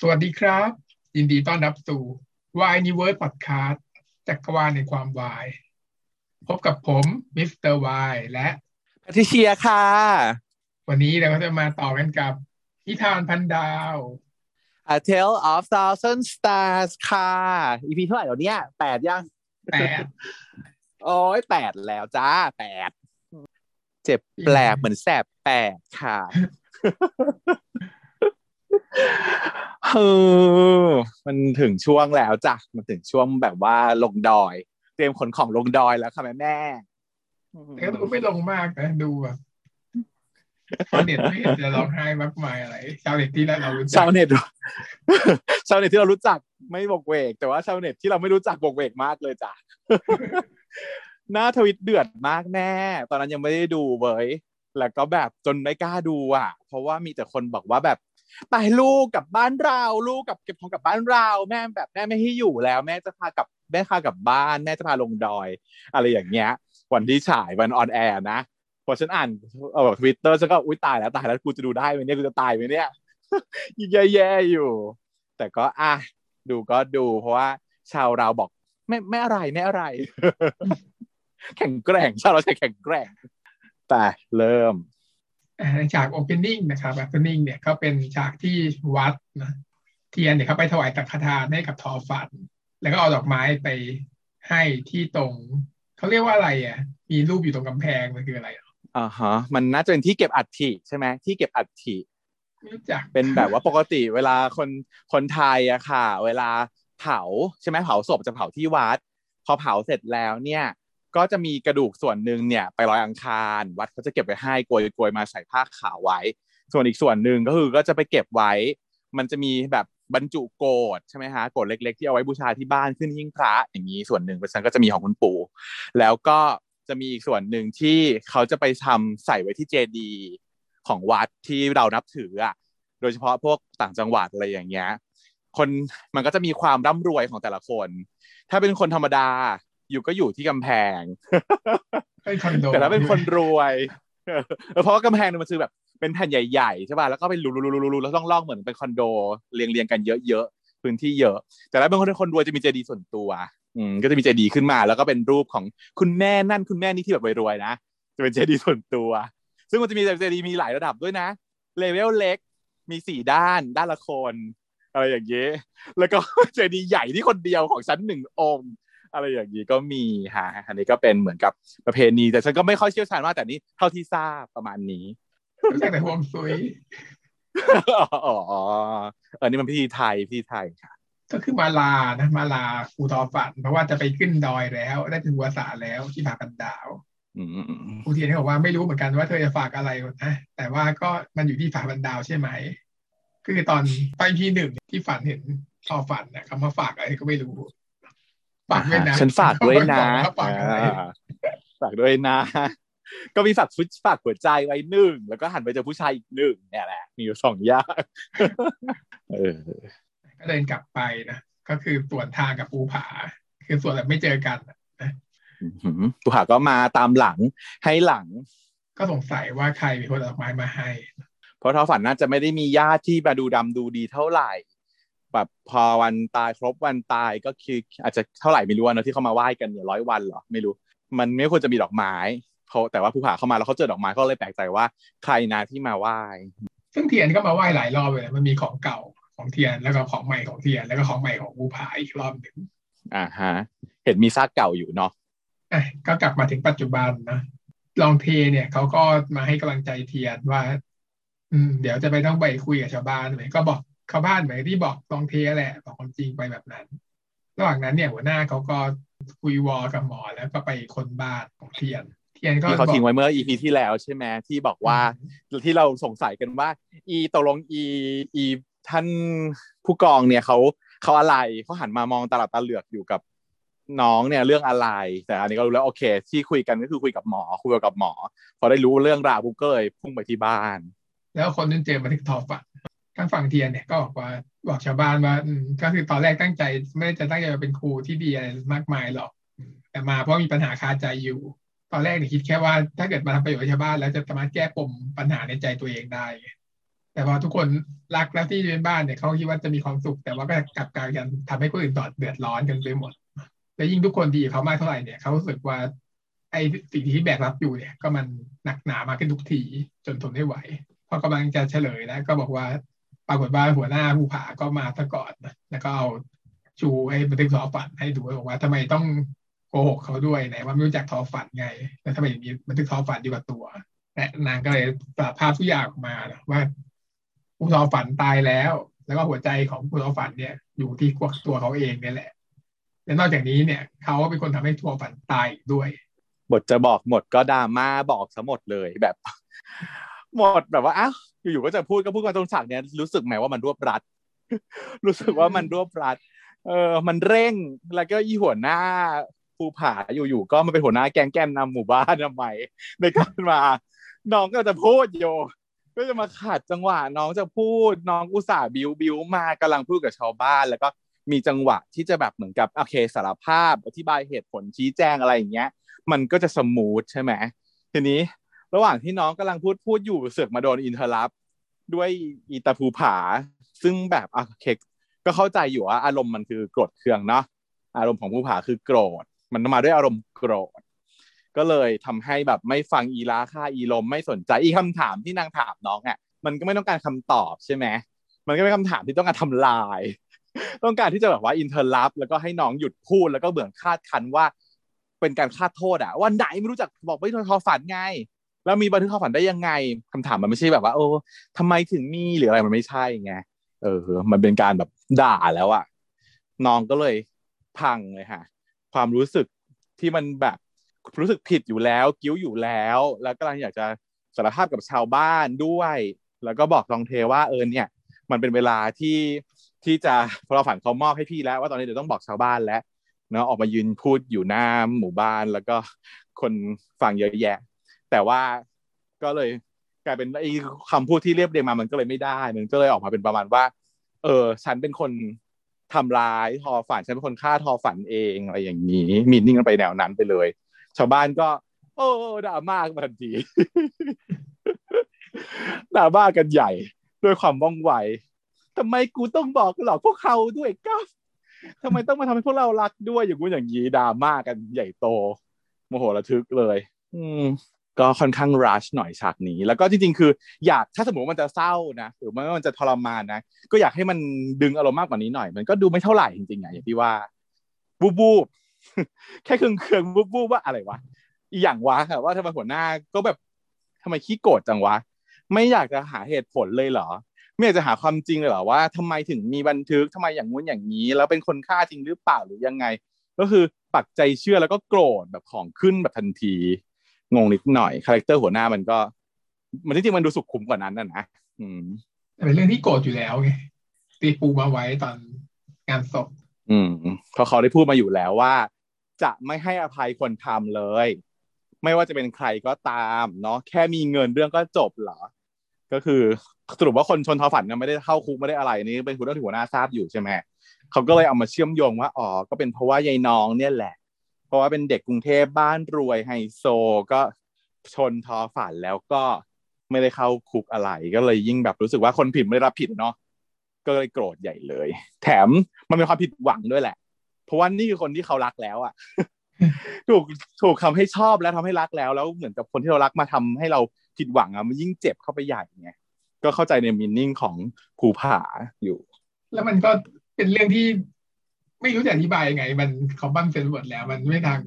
สวัสดีครับ ยินดีต้อนรับสู่ Y Universe Podcast จักรวาลในความวาย พบกับผมมิสเตอร์วายและแพทริเชียค่ะ วันนี้เราก็จะมาต่อกันกับนิทานพันดาว A Tale of Thousand Stars ค่ะ EP เท่าไหร่แล้วเนี่ยแปดยังแปดโอ้ยแปดแล้วจ้าแปดเจ็บแปลกเหมือนแสบแปดค่ะ เออมันถึงช่วงแล้วจ้ะมันถึงช่วงแบบว่าลงดอย เตรียมขนของลงดอยแล้วค่ะแม่แม่แต่ก็ดูไม่ลงมากนะดูแบบชาวเน็ตไม่เห็นจะร้องไห้มากมายอะไรชาวเน็ตที่เรารู้จัชากวเน็ตชาวเน็ตที่เรารู้จักไม่บกเวก แต่ว่าชาวเน็ตที่เราไม่รู้จักบกเวกมากเลยจ้ะหน้าทวิตเดือดมากแม่ตอนนั้นยังไม่ได้ดูเว้ยแล้วก็แบบจนไม่กล้าดูอะ เพราะว่ามีแต่คนบอกว่าแบบ ไปลูกกลับบ้านเราลูกกลับเก็บของกลับบ้านเราแม่แบบแม่ไม่ให้อยู่แล้ว แม่จะพากลับแม่พากลับบ้าน แม่จะพาลงดอย อะไรอย่างเงี้ย วันที่ฉายวัน on air นะพอฉันอ่านเออทวิตเตอร์ฉันก็อุ้ยตายแล้วตายแล้วกูจะดูได้ไหมเนี่ยกูจะตายไหมเนี่ยยิ่งแย่ๆอยู่ แต่ก็อะดูก็ดูเพราะว่าชาวเราบอกไม่ไม่อะไรไม่อะไร แข็งแกร่งชาวเราใช้แข็งแกร่งแต่เริ่ม อ่าในฉาก opening นะครับ opening เนี่ยก็เป็นฉากที่วัดนะเทียนเนี่ยเขาไปถวายสังฆทานให้กับทอฝัน แล้วก็เอาดอกไม้ไปให้ที่ตรงเขาเรียกว่าอะไรอะมีรูปอยู่ตรงกำแพงมันคืออะไรอะอ่าฮะมันน่าจะเป็นที่เก็บอัฐิใช่ไหมที่เก็บอัฐิไม่รู้จักเป็นแบบว่าปกติเวลาคนคนไทยอะค่ะ เวลาเผาใช่ไหมเผาศพจะเผาที่วัด พอเผาเสร็จแล้วเนี่ย ก็จะมีกระดูกส่วนหนึ่งเนี่ยไปลอยอังคาร วัดเขาจะเก็บไว้ให้โกยโกยมาใส่ผ้าขาวไว้ ส่วนอีกส่วนหนึ่งก็คือก็จะไปเก็บไว้ มันจะมีแบบบรรจุโกดใช่ไหมฮะโกดเล็ก ๆ ที่เอาไว้บูชาที่บ้านขึ้นหิ้งพระอย่างนี้ส่วนหนึ่งเพราะฉะนั้นก็จะมีของคุณปู่ แล้วก็จะมีอีกส่วนหนึ่งที่เขาจะไปทำใส่ไว้ที่เจดีย์ของวัดที่เรานับถืออะโดยเฉพาะพวกต่างจังหวัดอะไรอย่างเงี้ยคนมันก็จะมีความร่ำรวยของแต่ละคน ถ้าเป็นคนธรรมดา อยู่ก็อยู่ที่กำแพงเป็นคอนโดแต่ถ้าเป็นคนรวยเออเพราะว่ากำแพงเนี่ยมันคือแบบเป็นแผ่นใหญ่ๆใช่ป่ะแล้วก็เป็นรูๆๆๆแล้วต้องล่องเหมือนเป็นคอนโดเรียงๆกันเยอะๆพื้นที่เยอะ แต่ถ้าเป็นคนคนรวยจะมีเจดีย์ส่วนตัวอืมก็จะมีเจดีย์ขึ้นมา แล้วก็เป็นรูปของคุณแม่นั่นคุณแม่นี่ที่แบบรวยๆนะจะเป็นเจดีย์ส่วนตัว ซึ่งมันจะมีเจดีย์มีหลายระดับด้วยนะเลเวลเล็กมีสี่ด้านด้านละคนอะไรอย่างเงี้ยแล้วก็เจดีย์ใหญ่ที่คนเดียวของฉันหนึ่งองค์ อะไรอย่างนี้ก็มีฮะอันนี้ก็เป็นเหมือนกับประเพณีแต่ฉันก็ไม่ค่อยเชี่ยวชาญมากแต่นี้เท่าที่ทราบประมาณนี้รู้จักแต่ฮวงซุยอ๋อเออนี่มันพิธีไทยพิธีไทยค่ะ ก็คือมาลานะมาลาภูทอฝัน เพราะว่าจะไปขึ้นดอยแล้ว ได้ถึงวัสาแล้วที่ผาปันดาวอืมครูเทียนเขาบอกว่าไม่รู้เหมือนกันว่าเธอจะฝากอะไรนะแต่ว่าก็มันอยู่ที่ฝาบันดาวใช่ไหมคือตอนตอนที่หนึ่งที่ฝันเห็นทอฝันนะคำว่าฝากอะไรก็ไม่รู้ ฝากด้วยนะฉันฝากด้วยนะฝากอะไรอ่าฝากด้วยนะ ก็มีฝากฟุตฝากหัวใจไว้หนึ่งแล้วก็หันไปเจอผู้ชายอีกหนึ่งเนี่ยแหละ มีอยู่สองอย่างเออก็เดินกลับไปนะก็คือสวนทางกับภูผา คือสวนแบบไม่เจอกันนะหืมผู้หาก็มาตามหลังให้หลัง ก็สงสัยว่าใครเป็นคนเอาดอกไม้มาให้ เพราะท้อฝันน่าจะไม่ได้มีญาติที่มาดูดำดูดีเท่าไหร่ แบบพอวันตายครบวันตายก็คืออาจจะเท่าไหร่ไม่รู้นะที่เขามาไหว้กันเนี่ยร้อยวันเหรอไม่รู้ มันไม่ควรจะมีดอกไม้เขาแต่ว่าผู้ผ่าเข้ามาแล้วเขาเจอดอกไม้ก็เลยแปลกใจว่าใครนะที่มาไหว้ซึ่งเทียนก็มาไหว้หลายรอบเลยนะมันมีของเก่าของเทียนแล้วก็ของใหม่ของเทียนแล้วก็ของใหม่ของภูผาอีกรอบหนึ่งอ่าฮะเห็นมีซากเก่าอยู่เนาะอะก็กลับมาถึงปัจจุบันนะลองเทเนี่ยเขาก็มาให้กำลังใจเทียนว่า อืม เดี๋ยวจะไปต้องไปคุยกับชาวบ้านเหมือนก็บอก ชาวบ้านเหมือนที่บอกลองเทแหละ บอกความจริงไปแบบนั้น ระหว่างนั้นเนี่ยหัวหน้าเขาก็คุยวอกับหมอแล้วก็ไปคนบ้านของเทียน เทียนก็ที่เขาบอกทิ้งไว้เมื่อ EP ที่แล้วใช่ไหมที่บอกว่าที่เราสงสัยกันว่า อีตกลงอีอีท่านผู้กองเนี่ยเขาเขาอะไรเขาหันมามองตาหลับตาเหลือกอยู่กับน้องเนี่ยเรื่องอะไร แต่อันนี้ก็รู้แล้วโอเค ที่คุยกันก็คือคุยกับหมอคุยกับหมอ พอได้รู้เรื่องราวปุ๊บก็เลยพุ่งไปที่บ้าน แล้วคนนั้นเจอมาที่ทอฝัน ทางฝั่งเทียนเนี่ยก็บอกว่าบอกชาวบ้านว่าก็คือตอนแรกตั้งใจ ไม่ได้จะตั้งใจเป็นครูที่ดีอะไรมากมายหรอก แต่มาเพราะมีปัญหาคาใจอยู่ ตอนแรกเนี่ยคิดแค่ว่าถ้าเกิดมาทำประโยชน์ให้ชาวบ้านแล้วจะสามารถแก้ปมปัญหาในใจตัวเองได้ แต่พอทุกคนรักแล้วที่เป็นบ้านเนี่ยเขาคิดว่าจะมีความสุข แต่ว่าก็กลับกลายกันทำให้คนอื่นตอดเดือดร้อนกันไปหมดและยิ่งทุกคนดีเขามากเท่าไหร่เนี่ยเขารู้สึกว่าไอ้สิ่งที่แบกรับอยู่เนี่ย ก็มันหนักหนามากขึ้นทุกทีจนทนไม่ไหวพอกำลังจะเฉลยแล้วก็บอกว่า ปรากฏว่าหัวหน้าผู้ผาก็มาซะก่อนนะแล้วก็เอาชูไอ้บันทึกทอฝันให้ดูบอกว่าทำไมต้องโกหกเขาด้วยไหนว่าไม่รู้จักทอฝันไง แล้วทำไมมีบันทึกทอฝันอยู่กับตัวและนางก็เลยสารภาพทุกอย่างออกมาว่าผู้ทอฝันตายแล้ว แล้วก็หัวใจของผู้ทอฝันเนี่ย อยู่ที่กวกตัวเขาเองเนี่ยแหละ และนอกจากนี้เนี่ย เขาเป็นคนทำให้ทัวฝันตายด้วย บทจะบอกหมดก็ดราม่าบอกซะหมดเลยแบบ หมดแบบว่าอ้าว อยู่ๆก็จะพูดก็พูดมาตรงฉากเนี้ยรู้สึกไหมว่ามันรวบรัด รู้สึกว่ามันรวบรัด เออมันเร่งแล้วก็อีหัวหน้าภูผาอยู่ๆก็มาเป็นหัวหน้าแก๊งแกนนำหมู่บ้านทำไมในการมา น้องก็จะพูดโยก็จะมาขัดจังหวะน้องจะพูดน้องอุตส่าห์บิวบิวมากำลังพูดกับชาวบ้าน แล้วก็มีจังหวะที่จะแบบเหมือนกับโอเคสารภาพ อธิบายเหตุผลชี้แจงอะไรอย่างเงี้ย มันก็จะ smooth ใช่ไหมทีนี้ ระหว่างที่น้องกำลังพูดพูดอยู่เสือกมาโดน interruptด้วยอีตาภูผา ซึ่งแบบโอเคก็เข้าใจอยู่ว่าอารมณ์มันคือโกรธเคืองเนาะอารมณ์ของภูผาคือโกรธ มันมาด้วยอารมณ์โกรธ ก็เลยทำให้แบบไม่ฟังอีลาค่าอีลมไม่สนใจอีคำถามที่นางถามน้องอะมันก็ไม่ต้องการคำตอบใช่ไหมมันก็เป็นคำถามที่ต้องการทำลาย ต้องการที่จะแบบว่าอินเทอร์รับแล้วก็ให้น้องหยุดพูดแล้วก็เบื่อคาดคันว่า เป็นการคาดโทษอะวันไหนไม่รู้จักบอกไม่ทอฝันไง แล้วมีบันทึกความฝันได้ยังไงคำถามมันไม่ใช่แบบว่า โอ้ทำไมถึงมีหรืออะไรมันไม่ใช่ไงเออ มันเป็นการแบบด่าแล้วอะน้องก็เลยพังเลยค่ะ ความรู้สึกที่มันแบบรู้สึกผิดอยู่แล้ว กิ้วอยู่แล้ว แล้วกำลังอยากจะสารภาพกับชาวบ้านด้วย แล้วก็บอกตองเทว่าเออเนี่ย มันเป็นเวลาที่ที่จะพอฝันเขามอบให้พี่แล้ว ว่าตอนนี้เดี๋ยวต้องบอกชาวบ้านแล้วเนาะออกมายืนพูดอยู่หน้าหมู่บ้านแล้วก็คนฟังเยอะแยะ แต่ว่าก็เลยกลายเป็นไอ้คำพูดที่เรียบเรียงมามันก็เลยไม่ได้มันก็เลยออกมาเป็นประมาณว่า เออ ฉันเป็นคนทำร้ายทอฝันฉันเป็นคนฆ่าทอฝันเองอะไรอย่างนี้มีนิ่งกันไปแนวนั้นไปเลย ชาวบ้านก็ โอ้ด่ามากทันทีด่าบ้ากันใหญ่ ด้วยความว่องไวทำไมกูต้องบอกหลอกพวกเขาด้วยก้าทำไมต้องมาทำให้พวกเรารักด้วยอย่างกูอย่างนี้ด่ามากันใหญ่โตโมโหระทึกเลย อืม ก็ค่อนข้างรัชหน่อยฉากนี้ แล้วก็จริงๆ คือ อยากถ้าสมมติมันจะเศร้านะ หรือว่ามันจะทรมานนะ ก็อยากให้มันดึงอารมณ์มากกว่านี้หน่อย มันก็ดูไม่เท่าไหร่จริงๆอย่างที่ว่าบูบูบแค่เครื่องเครื่องบูบูบว่าอะไรวะอีอย่างวะว่าทำไมหัวหน้าก็แบบทำไมขี้โกรธจังวะ ไม่อยากจะหาเหตุผลเลยเหรอ ไม่อยากจะหาความจริงเลยเหรอว่าทำไมถึงมีบันทึกทำไมอย่างงู้นอย่างนี้ แล้วเป็นคนฆ่าจริงหรือเปล่าหรือยังไง ก็คือปักใจเชื่อแล้วก็โกรธแบบของขึ้นแบบทันที งงนิดหน่อย character หัวหน้ามันก็ มันจริงๆมันดูสุขุมกว่านั้นนะนะอืมเป็นเรื่องที่โกรธอยู่แล้วไงตีปูมาไว้ตอนงานศพอืมเพราะเขาได้พูดมาอยู่แล้วว่า จะไม่ให้อภัยคนทำเลย ไม่ว่าจะเป็นใครก็ตามเนาะแค่มีเงินเรื่องก็จบเหรอ ก็คือสรุปว่าคนชนทอฝันไม่ได้เข้าคุกไม่ได้อะไรนี่เป็นคุณเรื่องที่หัวหน้าทราบอยู่ใช่ไหมเขาก็เลยเอามาเชื่อมโยงว่าอ๋อก็เป็นเพราะว่ายายน้องเนี่ยแหละ ราะว่าเป็นเด็กกรุงเทพบ้านรวยไฮโซก็ชนทอฝันแล้วก็ไม่ได้เข้าคุกอะไรก็เลยยิ่งแบบรู้สึกว่าคนผิดไม่รับผิดเนาะก็เลยโกรธใหญ่เลย แถมมันเป็นความผิดหวังด้วยแหละ เพราะว่านี่คือคนที่เขารักแล้วอะถูกถูกทาให้ชอบแล้วทำให้รักแล้วแล้วเหมือนกับคนที่เรารักมาทำให้เราผิดหวังอะมันยิ่งเจ็บเข้าไปใหญ่ไงก็เข้าใจในมินนิ่งของภูผาอยู่ แล้วมันก็เป็นเรื่องที่ ไม่รู้จะอธิบายยังไง มันคอมบันเซนหมดแล้ว มันไม่ทาง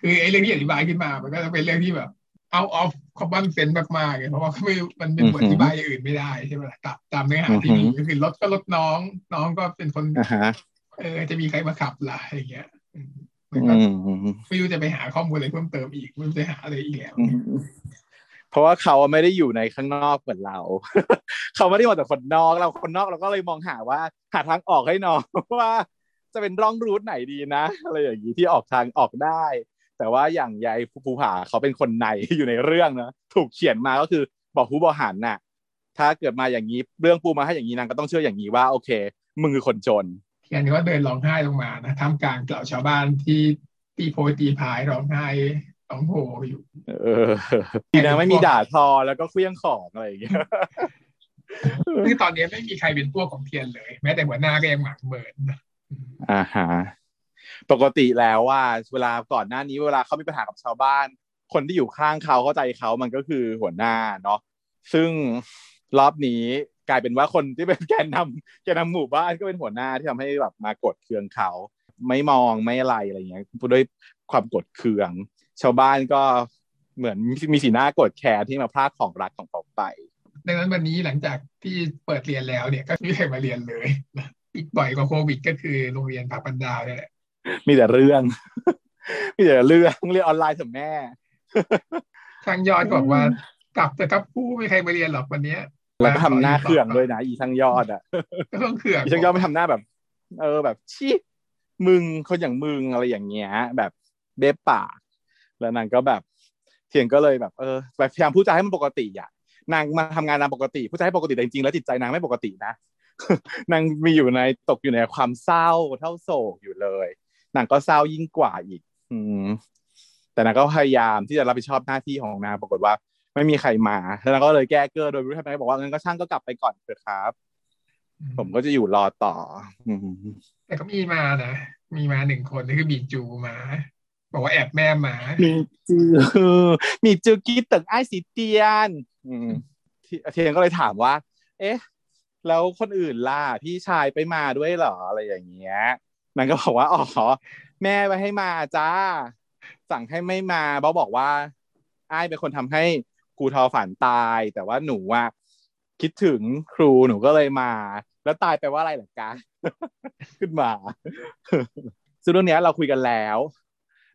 คือไอ้เรื่องที่อธิบายขึ้นมา มันก็จะเป็นเรื่องที่แบบเอาออฟคอมบันเซนมากๆเลยเพราะว่าไม่มันเป็นบทอธิบายอย่างอื่นไม่ได้ใช่ไหมตับตามเนื้อหาที่มีก็คือรถก็รถน้อง น้องก็เป็นคนเออจะมีใครมาขับล่ะอย่างเงี้ยมันก็ไม่รู้จะไปหาข้อมูลอะไรเพิ่มเติมอีกไม่รู้จะหาอะไรอีกแล้วเพราะว่าเขาไม่ได้อยู่ในข้างนอกเหมือนเรา เขาไม่ได้มาแต่คนนอกเราคนนอกเราก็เลยมองหาว่า หาทางออกให้น้องว่า จะเป็นร่องรูทไหนดีนะอะไรอย่างนี้ที่ออกทางออกได้ แต่ว่าอย่างยายภูผาเขาเป็นคนในอยู่ในเรื่องนะถูกเขียนมาก็คือบอกผู้บริหารน่ะ ถ้าเกิดมาอย่างนี้เรื่องปูมาให้อย่างนี้นางก็ต้องเชื่ออย่างนี้ว่าโอเคมึงคือคนจนเขียนก็เดินร้องไห้ลงมานะท่ามกลางเหล่าชาวบ้านที่ตีโพยตีพายร้องไห้ร้องโหอยู่เออดีนะไม่มีด่าทอแล้วก็เคลี้ยงของอะไรอย่างเงี้ยคือตอนนี้ไม่มีใครเป็นพวกของเทียนเลย แม้แต่หัวหน้าก็ยังหมักเบิร์น อ่าฮะปกติแล้วว่า เวลาก่อนหน้านี้เวลาเขามีปัญหากับชาวบ้าน คนที่อยู่ข้างเขาเข้าใจเขามันก็คือหัวหน้าเนาะซึ่งรอบนี้กลายเป็นว่าคนที่เป็นแกนนำแกนนำหมู่บ้านก็เป็นหัวหน้าที่ทำให้แบบมากดเคืองเขา ไม่มองไม่อะไรอะไรเงี้ยด้วยความกดเคือง ชาวบ้านก็เหมือนมีสีหน้ากดแคร์ที่มาพลาดของรักของเขาไป ดังนั้นวันนี้หลังจากที่เปิดเรียนแล้วเนี่ยก็ไม่มีใครมาเรียนเลย อีกบ่อยกว่าโควิด ก็คือโรงเรียนปากปันดาวนี่แหละมีแต่เรื่อง มีแต่เรื่องเรียนออนไลน์ถึงแม่ทางยอดบอกว่ากลับแต่กับผู้ไม่ใครมาเรียนหรอกวันนี้แล้วก็ทำหน้าเครื่องด้วยนะ อีทางยอดอะก็ต้องเครื่องอีทางยอดไม่ทำหน้าแบบ เออแบบชี้มึงคนอย่างมึงอะไรอย่างเงี้ย แบบเบ๊ปากแล้วนางก็แบบเทียงก็เลยแบบเออพยายามพูดจาให้มันปกติอะนางมาทำงานตามปกติ ผู้ชายปกติแต่จริงๆแล้วจิตใจนางไม่ปกตินะ นางมีอยู่ในตกอยู่ในความเศร้าเท่าโศกอยู่เลยนางก็เศร้ายิ่งกว่าอีก อืม แต่นางก็พยายามที่จะรับผิดชอบหน้าที่ของนางปรากฏว่า ไม่มีใครมาแล้วนางก็เลยแก้เกอร์โดยรู้ทำไมบอกว่างั้นก็ช่างก็กลับไปก่อนเถอะครับ ผมก็จะอยู่รอต่อแต่ก็มีมานะมีมาหนึ่งคนนี่คือบีจูมา บอกว่าแอบแม่มามีจูมีจูกีตึกไอสีเตียนเทียนก็เลยถามว่า เอ๊ะ แล้วคนอื่นล่ะพี่ชายไปมาด้วยเหรออะไรอย่างเงี้ยนางก็บอกว่าอ๋อแม่ไปให้มาจ้า สั่งให้ไม่มาเบาบอกว่าไอ้เป็นคนทำให้ครูทอฝันตาย แต่ว่าหนูว่าคิดถึงครูหนูก็เลยมา แล้วตายไปว่าอะไรหรอกะขึ้นมาซึ่งเรื่องนี้เราคุยกันแล้ว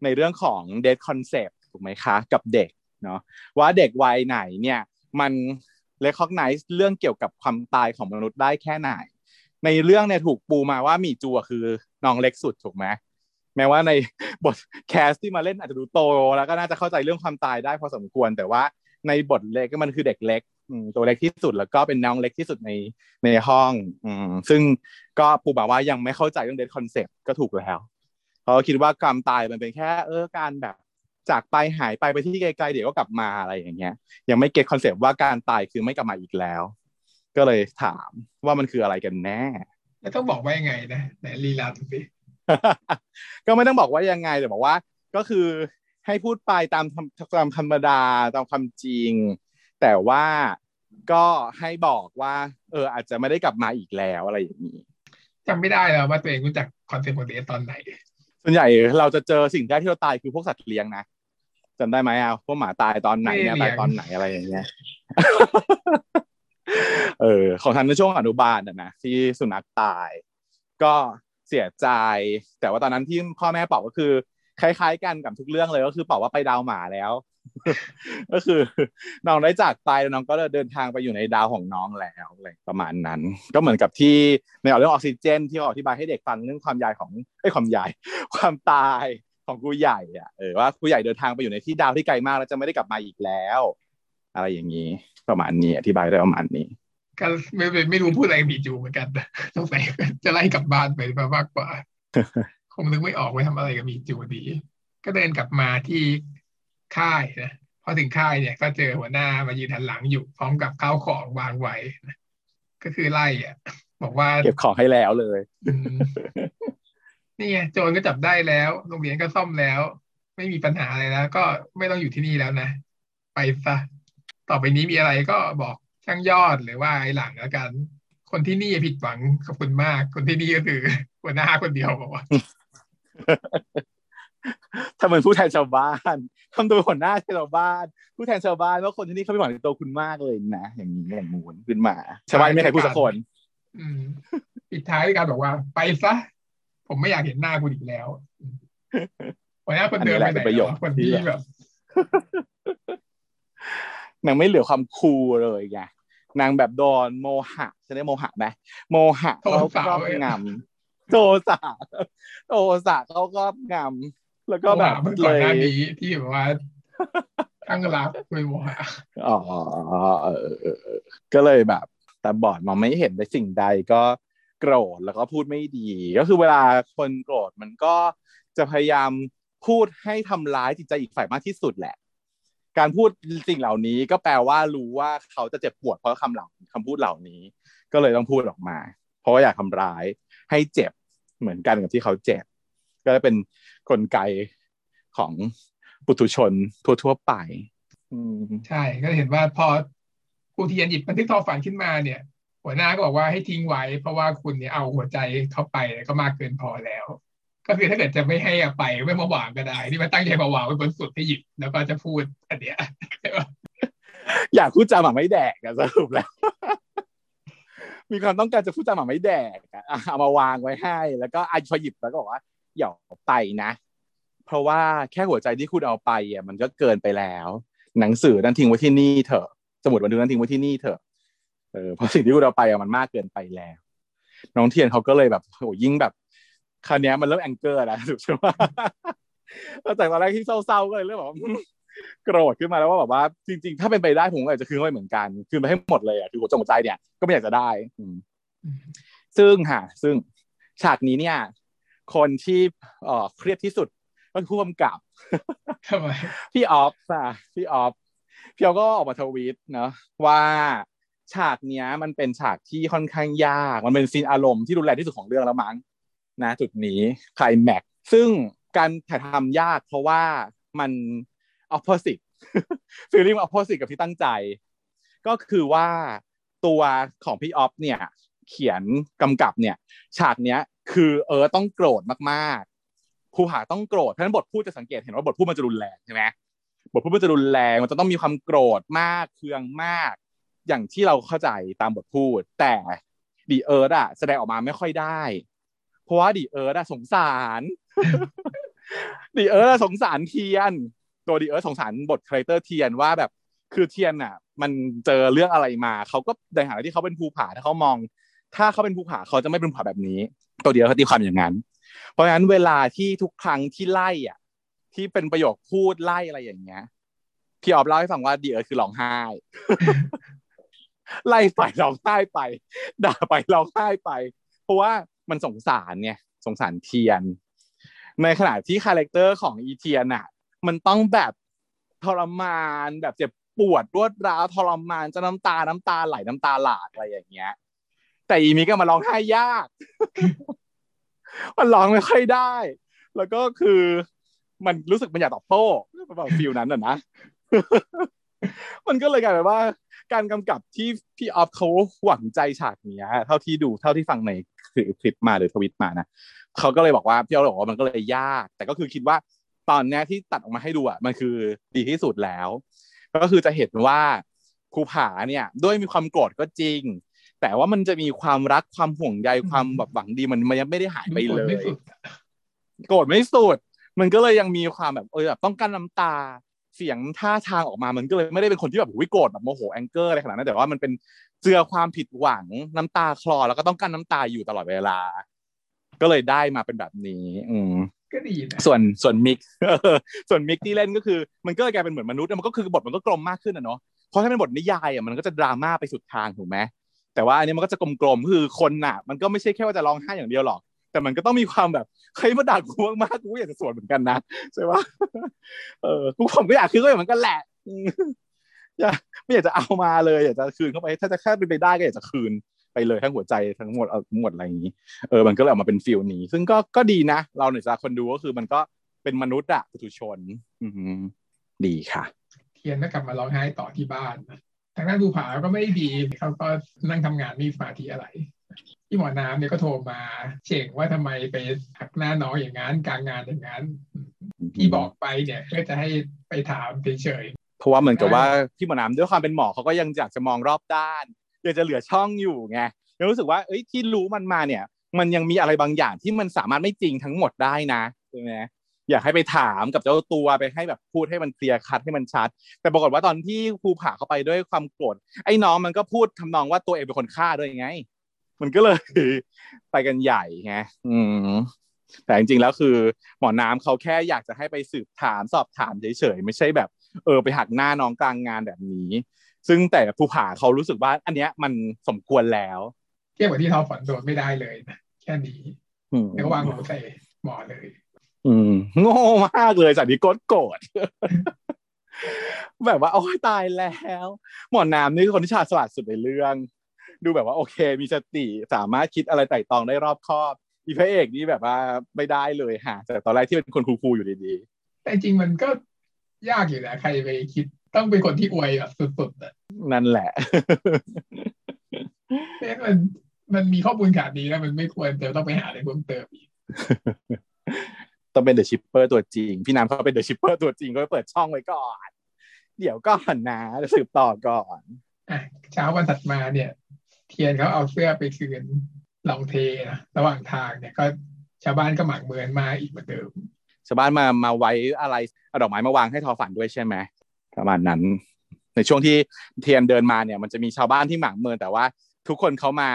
ในเรื่องของ death concept ถูกไหมคะ กับเด็กเนาะว่าเด็กวัยไหนเนี่ย มัน recognize เรื่องเกี่ยวกับความตายของมนุษย์ได้แค่ไหน ในเรื่องเนี่ยถูกปูมาว่ามีจัวคือน้องเล็กสุดถูกไหมแม้ว่าในบท cast ที่มาเล่นอาจจะดูโต แล้วก็น่าจะเข้าใจเรื่องความตายได้พอสมควร แต่ว่าในบทเล็กมันคือเด็กเล็กตัวเล็กที่สุดแล้วก็เป็นน้องเล็กที่สุดในในห้องอซึ่งก็ปูบอกว่ายังไม่เข้าใจเรื่อง death concept ก็ถูกแล้วเขาคิดว่าความตายมันเป็นแค่ เออการแบบ จากไปหายไปไปที่ไกลๆเดี๋ยวก็กลับมาอะไรอย่างเงี้ย ยังไม่ get concept ว่าการตายคือไม่กลับมาอีกแล้ว ก็เลยถามว่ามันคืออะไรกันแน่แล้วต้องบอกว่ายังไงนะไหนลีลาสิก็ไม่ต้องบอกว่ายังไงแต่บอกว่า ก็คือให้พูดไปตามตามธรรมดาตามความจริง แต่ว่าก็ให้บอกว่า เออ อาจจะไม่ได้กลับมาอีกแล้วอะไรอย่างนี้จำไม่ได้แล้วว่าตัวเองรู้จัก concept ของ death ตอนไหน ส่วนใหญ่เราจะเจอสิ่งแรกที่เราตายคือพวกสัตว์เลี้ยงนะ จำได้ไหมอะพวกหมาตายตอนไหนเนี่ยตายตอนไหนอะไรอย่างเงี้ยเออของทันในช่วงอนุบาลน่ะนะที่สุนัขตาย ก็เสียใจ แต่ว่าตอนนั้นที่พ่อแม่บอกก็คือ คล้าย ๆ กันกับทุกเรื่องเลยก็คือบอกว่าไปดาวหมาแล้ว ก็คือน้องได้จากไปแล้วน้องก็เดินทางไปอยู่ในดาวของน้องแล้วอะไรประมาณนั้น ก็เหมือนกับที่ในเรื่องออกซิเจน ที่อธิบายให้เด็กฟังเรื่องความใหญ่ของไอ้ความใหญ่ความตาย ของครูใหญ่อะเออว่าครูใหญ่เดินทางไปอยู่ในที่ดาวที่ไกลมากแล้วจะไม่ได้กลับมาอีกแล้ว อะไรอย่างนี้ ประมาณนี้อธิบายได้ประมาณนี้ก็ไม่ไม่รู้พูดอะไรบีจูเหมือนกันต้องใส่จะไล่กลับบ้านไปมากกว่า คงนึกไม่ออกว่าทำอะไรกับบีจูดี ก็เดินกลับมาที่ค่ายนะพอถึงค่ายเนี่ยก็เจอหัวหน้ามายืนหันหลังอยู่พร้อมกับข้าวของวางไว้นะก็คือไล่อะ บอกว่าเก็บของให้แล้วเลย นี่ไงโจรก็จับได้แล้ว โรงเรียนก็ซ่อมแล้ว ไม่มีปัญหาอะไรแล้ว ก็ไม่ต้องอยู่ที่นี่แล้วนะ ไปซะ ต่อไปนี้มีอะไรก็บอกช่างยอดหรือว่าไอ้หลังแล้วกัน คนที่นี่ผิดหวังขอบคุณมาก คนที่นี่ก็คือหัวหน้าคนเดียวบอกว่าถ้าเหมือนผู้แทนชาวบ้านทำตัวหัวหน้าชาวบ้าน ผู้แทนชาวบ้านว่าคนที่นี่เขาไม่หวังในตัวคุณมากเลยนะอย่างนี้อย่างงูนขึ้นมาชาวบ้านไม่ใครพูดสักคนปิดท้ายด้วยการบอกว่า ไปซะ ผมไม่อยากเห็นหน้าคุณอีกแล้วหัวหน้าคนเดิมไปไหนคนที่แบบนางไม่เหลือความคูลเลยไงนางแบบโดนโมหะจะได้โมหะไหมโมหะเขาครอบงำโทสะโทสะเขาครอบงำแล้วก็แบบเลยหน้านี้ที่แบบว่าทั้งรักไม่โมหะอ๋อก็เลยแบบแต่บอดมองไม่เห็นในสิ่งใดก็ โกรธแล้วก็พูดไม่ดี ก็คือเวลาคนโกรธมันก็จะพยายามพูดให้ทำร้ายจิตใจอีกฝ่ายมากที่สุดแหละ การพูดสิ่งเหล่านี้ก็แปลว่ารู้ว่าเขาจะเจ็บปวดเพราะคำเหล่าคำพูดเหล่านี้ ก็เลยต้องพูดออกมา เพราะว่าอยากทำร้ายให้เจ็บเหมือนกันกับที่เขาเจ็บ ก็จะเป็นกลไกของปุถุชนทั่วๆไปใช่ก็เห็นว่าพอครูเทียนหยิบบันทึกทอฝันขึ้นมาเนี่ย หัวหน้าก็บอกว่าให้ทิ้งไว้ เพราะว่าคุณเนี่ยเอาหัวใจเข้าไปก็มากเกินพอแล้ว ก็คือถ้าเกิดจะไม่ให้อไปไม่มาวางก็ได้ที่มันตั้งใจมาวางไว้บนสุดให้หยิบแล้วก็จะพูดอันเนี้ยอยากพูดจาหมาไม่แดกอะสรุปแล้วมีความต้องการจะพูดจาหมาไม่แดกอะเอามาวางไว้ให้ แล้วก็อาพอหยิบแล้วก็บอกว่าอย่าไปนะ เพราะว่าแค่หัวใจที่คุณเอาไปอะมันก็เกินไปแล้ว หนังสือนั้นทิ้งไว้ที่นี่เถอะสมุดบันทึกนั้นทิ้งไว้ที่นี่เถอะ เออเพราะสิ่งที่คุณเอาไปอะมันมากเกินไปแล้ว น้องเทียนเขาก็เลยแบบโหยิ่งแบบคราวนี้มันเริ่มแองเกอร์แล้วถูกใช่ไหมจากตอนแรกที่เศร้าๆก็เลยเริ่มแบบโกรธขึ้นมาแล้วว่าแบบว่า จริง ๆ ถ้าเป็นไปได้ผมก็อยากจะคืนไปเหมือนกัน คืนไปให้หมดเลยอะคือหัวจงใจเนี่ยก็ไม่อยากจะได้ซึ่งค่ะ ซึ่งฉากนี้เนี่ย คนที่เอ่อเครียดที่สุดก็คือผู้กำกับพี่ออฟอะพี่ออฟพี่ออฟก็ออกมาทวีตเนาะว่า ฉากเนี้ยมันเป็นฉากที่ค่อนข้างยาก มันเป็นซีนอารมณ์ที่รุนแรงที่สุดของเรื่องแล้วมั้งนะ จุดนี้ไคลแม็กซึ่งการถ่ายทำยากเพราะว่ามัน opposite ฟีลลิ่ง opposite กับที่ตั้งใจ ก็คือว่าตัวของพี่ออฟเนี่ย เขียนกำกับเนี่ย ฉากเนี้ย คือเออต้องโกรธมากๆครูหาต้องโกรธเพราะฉะนั้นบทพูดจะสังเกตเห็นว่าบทพูดมันจะรุนแรงใช่ไหมบทพูดมันจะรุนแรงมันจะต้องมีความโกรธมากเคืองมาก อย่างที่เราเข้าใจตามบทพูด แต่พี่เอิร์ทอะแสดงออกมาไม่ค่อยได้ เพราะว่าพี่เอิร์ทอะสงสารพี่เอิร์ทสงสารเทียน ตัวพี่เอิร์ทสงสารบท character เทียนว่าแบบคือเทียนอะ มันเจอเรื่องอะไรมาเขาก็ในฐานะที่เขาเป็นภูผาถ้าเขามอง ถ้าเขาเป็นภูผาเขาจะไม่เป็นภูผาแบบนี้ ตัวเดียวเขาตีความอย่างนั้น เพราะฉะนั้นเวลาที่ทุกครั้งที่ไล่อะ ที่เป็นประโยคพูดไล่อะไรอย่างเงี้ยพี่ออฟเล่าให้ฟังว่าพี่เอิร์ทคือร้องไห้ ไล่ไปร้องไห้ไป ด่าไปร้องไห้ไป เพราะว่ามันสงสารเนี่ยสงสารเทียน ในขณะที่ character ของอีเทียนอะมันต้องแบบทรมานแบบเจ็บปวดรวดร้าวทรมานจะน้ำตาน้ำตาไหลน้ำตาหลากอะไรอย่างเงี้ย แต่อีมีก็มาร้องไห้ยาก มันร้องไม่ค่อยได้ แล้วก็คือมันรู้สึกมันอยากตอบโต้แบบฟิลนั้นอะนะ มันก็เลยกลายเป็นว่า การกำกับที่พี่ออฟเขาหวังใจฉากนี้เท่าที่ดูเท่าที่ฟังในคือคลิปมาหรือทวิตมานะเขาก็เลยบอกว่าพี่เอาบอกว่ามันก็เลยยาก แต่ก็คือคิดว่าตอนนี้ที่ตัดออกมาให้ดูอะมันคือดีที่สุดแล้ว ก็คือจะเห็นว่าครูผาเนี่ยด้วยมีความโกรธก็จริง แต่ว่ามันจะมีความรักความห่วงใยความแบบหวังดีมันมันยังไม่ได้หายไปเลย โกรธไม่สุดมันก็เลยยังมีความแบบเออแบบต้องการน้ำตา เสียงท่าทางออกมามันก็เลยไม่ได้เป็นคนที่แบบวิโกรธแบบโมโหแองเกอร์อะไรขนาดนั้นแต่ว่ามันเป็นเจือความผิดหวังน้ำตาคลอแล้วก็ต้องกั้นน้ำตาอยู่ตลอดเวลา ก็เลยได้มาเป็นแบบนี้ อืมก็ดีนะส่วนส่วนมิกส่วนมิกที่เล่นก็คือ มันก็กลายเป็นเหมือนมนุษย์มันก็คือบทมันก็กลมมากขึ้นอะเนาะเพราะถ้าเป็นบทนิยายอะมันก็จะดราม่าไปสุดทางถูกไหมแต่ว่าอันนี้มันก็จะกลมๆคือคนน่ะ มันก็ไม่ใช่แค่ว่าจะร้องไห้อย่างเดียวหรอก แต่มันก็ต้องมีความแบบใครมาด่ากูมากๆกูอยากจะสวนเหมือนกันนะใช่ปะเออกูผมก็อยากคือก็เหมือนกันแหละอยากไม่อยากจะเอามาเลยอยากจะคืนเข้าไป ถ้าจะแค่เป็นไปได้ก็อยากจะคืนไปเลยทั้งหัวใจทั้งหมดเอาหมดอะไรอย่างนี้เออมันก็เลยออกมาเป็นฟิลนี้ ซึ่งก็ก็ดีนะเราเนี่ยจะคนดูก็คือมันก็เป็นมนุษย์อะปุถุชน อืดีค่ะ เทียนก็กลับมาร้องไห้ต่อที่บ้านทางด้านภูผาก็ไม่ดีเขาก็นั่งทำงานมีสมาธิอะไร ที่หมอน้ำเนี่ยก็โทรมาเช็งว่าทำไมไปหักหน้าน้องอย่างนั้นกลางงานอย่างนั้นที่บอกไปเนี่ยเพื่อจะให้ไปถามเฉยเพราะว่าเหมือนกับว่าพี่หมอน้ำด้วยความเป็นหมอเขาก็ยังอยากจะมองรอบด้านอยากจะเหลือช่องอยู่ไงยังรู้สึกว่าเอ้ยที่รู้มันมาเนี่ย มันยังมีอะไรบางอย่างที่มันสามารถไม่จริงทั้งหมดได้นะใช่ไหมอยากให้ไปถามกับเจ้าตัวไปให้แบบพูดให้มันเคลียร์คัดให้มันชัด แต่ปรากฏว่าตอนที่ครูผ่าเข้าไปด้วยความโกรธไอ้น้องมันก็พูดทำนองว่าตัวเองเป็นคนฆ่าด้วยไง มันก็เลยไปกันใหญ่ไงอืมแต่จริงๆแล้วคือหมอน้ำเขาแค่อยากจะให้ไปสืบถามสอบถามเฉยๆไม่ใช่แบบ เออไปหักหน้าน้องกลางงานแบบนี้ ซึ่งแต่ผู้ผ่าเขารู้สึกว่า อันเนี้ยมันสมควรแล้วเทียบกับที่เขาฝันโดนไม่ได้เลยนะแค่นี้แล้ววางหูใส่หมอเลย อืมโง่มากเลยจากนี้กดโกรธแบบว่าโอ้ยตายแล้ว หมอน้ำนี่คือคนที่ฉลาดสลัดสุดในเรื่อง ดูแบบว่าโอเค มีสติสามารถคิดอะไรไตร่ตรองได้รอบคอบอีพระเอกนี่แบบว่าไม่ได้เลยฮะแต่ตอนแรกที่เป็นคน cool ๆอยู่ดีๆ แต่จริงมันก็ยากอยู่นะใครไปคิดต้องเป็นคนที่อวยแบบสุดๆอะนั่นแหละเนี่ยมันมันมีข้อมูลขาดนี้แล้วมันไม่ควรจะต้องไปหาอะไรเพิ่มเติมอีกต้องเป็น the shipper ตัวจริง พี่น้ำเขาเป็น the shipper ตัวจริงก็เปิดช่องไว้ก่อน เดี๋ยวก็หันนะจะสืบต่อก่อนอะเช้าวันถัดมาเนี่ย เทียนเขาเอาเสื้อไปคืนลองเทนะระหว่างทางเนี่ยก็ชาวบ้านก็หมักเมือนมาอีกเหมือนเดิมชาวบ้านมามาไว้อะไรเอาดอกไม้มาวางให้ทอฝันด้วยใช่ไหมประมาณนั้น ในช่วงที่เทียนเดินมาเนี่ยมันจะมีชาวบ้านที่หมักเมือนแต่ว่า ทุกคนเขามา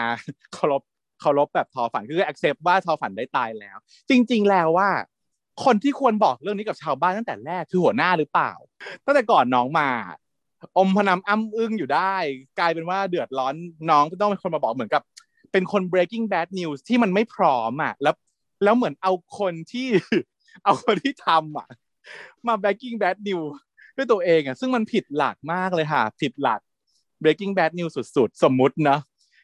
เคารพเคารพแบบทอฝันคือ accept ว่าทอฝันได้ตายแล้ว จริง ๆ แล้วว่า คนที่ควรบอกเรื่องนี้กับชาวบ้านตั้งแต่แรกคือหัวหน้าหรือเปล่า ตั้งแต่ก่อนน้องมา อมพนำอ้ำอึ้งอยู่ได้ กลายเป็นว่าเดือดร้อนน้องต้องเป็นคนมาบอกเหมือนกับ เป็นคน breaking bad news ที่มันไม่พร้อมอะแล้วแล้วเหมือนเอาคนที่ เอาคนที่ทำอะ มา breaking bad news ด้วยตัวเองอะซึ่งมันผิดหลักมากเลยค่ะ ผิดหลัก breaking bad news สุดๆ สมมุตินะ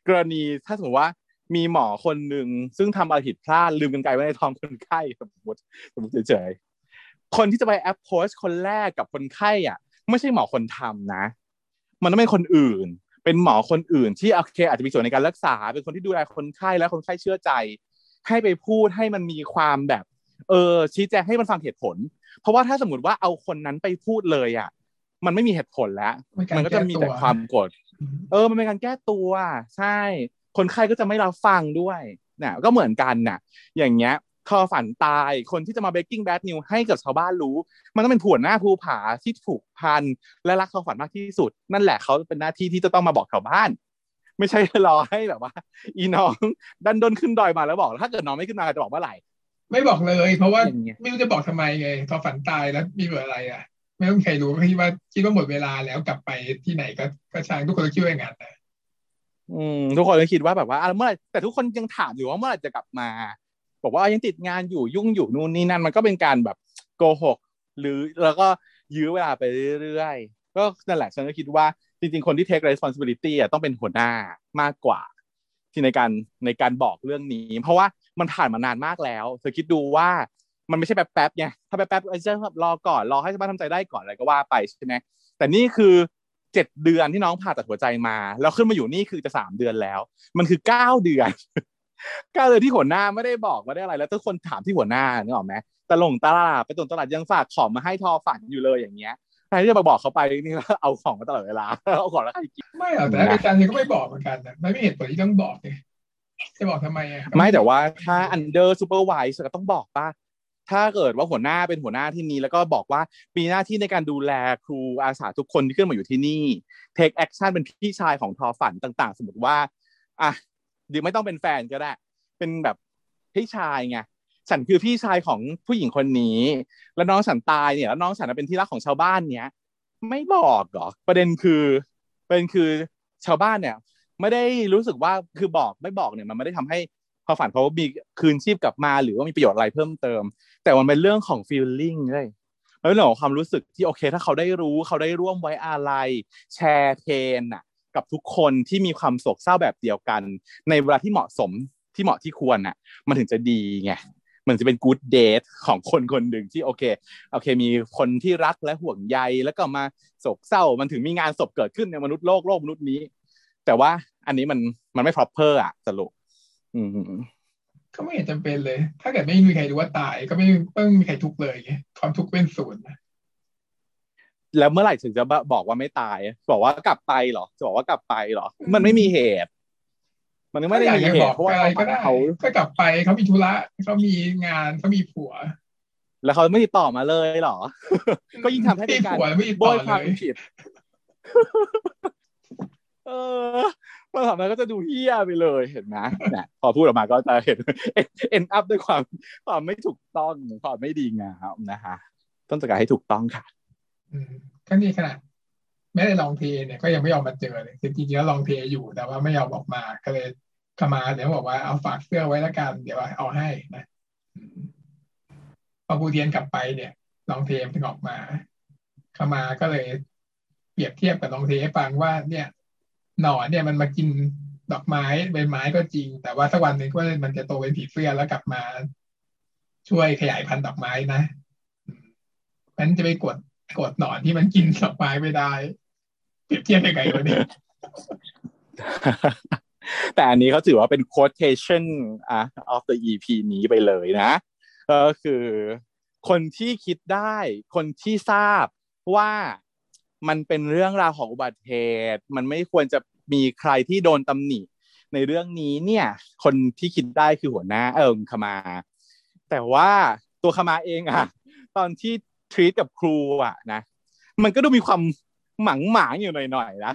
กรณีถ้าสมมติว่ามีหมอคนหนึ่งซึ่งทำอะไรผิดพลาดลืมกันไกลไว้ในท้องคนไข้สมมติสมมติเฉยๆคนที่จะไปแอปโพสคนแรกกับคนไข้อะ ไม่ใช่หมอคนทำนะ มันต้องเป็นคนอื่น เป็นหมอคนอื่น ที่โอเคอาจจะมีส่วนในการรักษา เป็นคนที่ดูแลคนไข้และคนไข้เชื่อใจ ให้ไปพูดให้มันมีความแบบ เออชี้แจงให้มันฟังเหตุผล เพราะว่าถ้าสมมติว่าเอาคนนั้นไปพูดเลยอะมันไม่มีเหตุผลแล้ว มันก็จะมีแต่ความกด เออ มันเป็นการแก้ตัว ใช่ คนไข้ก็จะไม่รับฟังด้วยเนี่ยก็เหมือนกันน่ะ อย่างเงี้ย ทอฝันตาย คนที่จะมา breaking bad news ให้กับชาวบ้านรู้ มันต้องเป็นผัวหน้าภูผาที่ถูกพันและรักทอฝันมากที่สุด นั่นแหละเขาเป็นหน้าที่ที่จะต้องมาบอกชาวบ้าน ไม่ใช่รอให้แบบว่า อีน้องดันดนขึ้นดอยมาแล้วบอกถ้าเกิดน้องไม่ขึ้นมาจะบอกเมื่อไหร่ไม่บอกเลย เพราะว่าไม่รู้จะบอกทำไมไงทอฝันตายแล้วมีเบอร์อะไรอะ ไม่ต้องใครรู้คิดว่าคิดว่าหมดเวลาแล้วกลับไปที่ไหนก็ก็ช่างทุกคนก็คิดว่าอย่างนั้นนะอืมทุกคนก็คิดว่าแบบว่าเมื่อไหร่แต่ทุกคนยังถามอยู่ว่าเมื่อไหร่จะกลับมา บอกว่ายังติดงานอยู่ยุ่งอยู่นู่นนี่นั่นมันก็เป็นการแบบโกหก หรือแล้วก็ยื้อเวลาไปเรื่อยๆก็นั่นแหละฉันก็คิดว่าจริงๆ คนที่ take responsibility อะต้องเป็นหัวหน้ามากกว่า ที่ในการในการบอกเรื่องนี้ เพราะว่ามันผ่านมานานมากแล้ว เธอคิดดูว่ามันไม่ใช่แป๊บๆไงถ้าแป๊บๆไอ้เจ้ารอก่อนรอให้ชาวบ้านทำใจได้ก่อนอะไรก็ว่าไปใช่ไหมแต่นี่คือเจ็ดเดือนที่น้องผ่าตัดหัวใจมา แล้วขึ้นมาอยู่นี่คือจะสามเดือนแล้ว มันคือเก้าเดือน เก้าเดือนที่หัวหน้าไม่ได้บอกไม่ได้อะไร แล้วทุกคนถามที่หัวหน้านึกออกไหมตลงตลาดไปตุนตลาดยังฝากของมาให้ทอฝันอยู่เลยอย่างเงี้ยใครที่จะมาบอกเขาไปนี่ก็เอาของมาตลอดเวลาเอาของแล้วใครกินไม่หรอกแต่อาจารย์ก็ไม่บอกเหมือนกันนะไม่มีเหตุผลที่ต้องบอกเลยจะบอกทำไมอะไม่แต่ว่าถ้า under supervise ก็ต้องบอกป่ะถ้าเกิดว่าหัวหน้าเป็นหัวหน้าที่นี้แล้วก็บอกว่ามีหน้าที่ในการดูแลครูอาสาทุกคนที่ขึ้นมาอยู่ที่นี่ take action เป็นพี่ชายของทอฝันต่าง ๆ สมมติว่าอะ ดีไม่ต้องเป็นแฟนก็ได้ เป็นแบบพี่ชายไงฉันคือพี่ชายของผู้หญิงคนนี้ แล้วน้องฉันตายเนี่ย แล้วน้องฉันเป็นที่รักของชาวบ้านเนี้ยไม่บอกหรอประเด็นคือประเด็นคือชาวบ้านเนี่ย ไม่ได้รู้สึกว่าคือบอกไม่บอกเนี่ยมันไม่ได้ทำให้พอฝันเขามีคืนชีพกลับมา หรือว่ามีประโยชน์อะไรเพิ่มเติม แต่มันเป็นเรื่องของ feeling เลยมันเป็นเรื่องของความรู้สึกที่โอเค ถ้าเขาได้รู้เขาได้ร่วมไว้อาลัยแชร์เพนอะ กับทุกคนที่มีความโศกเศร้าแบบเดียวกัน ในเวลาที่เหมาะสมที่เหมาะที่ควรอะ มันถึงจะดีไงมันจะเป็นกู๊ดเดทของคนคนหนึ่งที่โอเคโอเค มีคนที่รักและห่วงใยแล้วก็มาโศกเศร้า มันถึงมีงานศพเกิดขึ้นในมนุษย์โลกโลกมนุษย์นี้ แต่ว่าอันนี้มันมันไม่ proper อะสรุปอืมก็ไม่เห็นจำเป็นเลย ถ้าเกิดไม่มีใครรู้ว่าตาย ก็ไม่ไม่มีใครทุกเลยความทุกข์เป็นศูนย์ แล้วเมื่อไหร่ถึงจะบอกว่าไม่ตาย บอกว่ากลับไปหรอจะบอกว่ากลับไปหรอ มันไม่มีเหตุ มันไม่ได้มีเหตุเพราะว่าอะไรก็ได้เขาก็กลับไปเขามีธุระเขามีงานเขามีผัว แล้วเขาไม่ติดต่อมาเลยหรอ ก็ยิ่งทำให้เป็นการโบยความผิดเออมาทำนั้นก็จะดูเฮี้ยไปเลยเห็นไหมเนี่ยพอพูดออกมาก็จะเห็นเอ็นอัพด้วยความความไม่ถูกต้องความไม่ดีงามนะฮะต้องจัดการให้ถูกต้องค่ะอืม ก็นี่ขนาดแม้แต่ลองเทเนี่ยก็ยังไม่ยอมมาเจอเลยจริงๆแล้วลองเทอยู่แต่ว่าไม่ยอมออกมาก็เลยขมาเดี๋ยวบอกว่าเอาฝากเสื้อไว้แล้วกันเดี๋ยวเอาให้นะพอบูเทียนกลับไปเนี่ย ลองเทมถึงออกมาขมาก็เลยเปรียบเทียบกับลองเทให้ฟังว่า เนี่ย หนอนเนี่ยมันมากินดอกไม้ใบไม้ก็จริง แต่ว่าสักวันหนึ่งก็มันจะโตเป็นผีเสื้อแล้วกลับมา ช่วยขยายพันธุ์ดอกไม้นะมันจะไปกด กดหนอนที่มันกินดอกไม้ไม่ได้เปรียบเทียบยังไงวะเนี่ยแต่อันนี้เขาถือว่าเป็น quotation อะ of the EP นี้ไปเลยนะ ก็คือคนที่คิดได้ คนที่ทราบว่ามันเป็นเรื่องราวของอุบัติเหตุ มันไม่ควรจะมีใครที่โดนตำหนิ ในเรื่องนี้เนี่ย คนที่คิดได้คือหัวหน้าเอิงขมา แต่ว่าตัวขมาเองอะตอนที่ ทรีตกับครูอะนะมันก็ดูมีความหมังหมางอยู่หน่อยๆนะ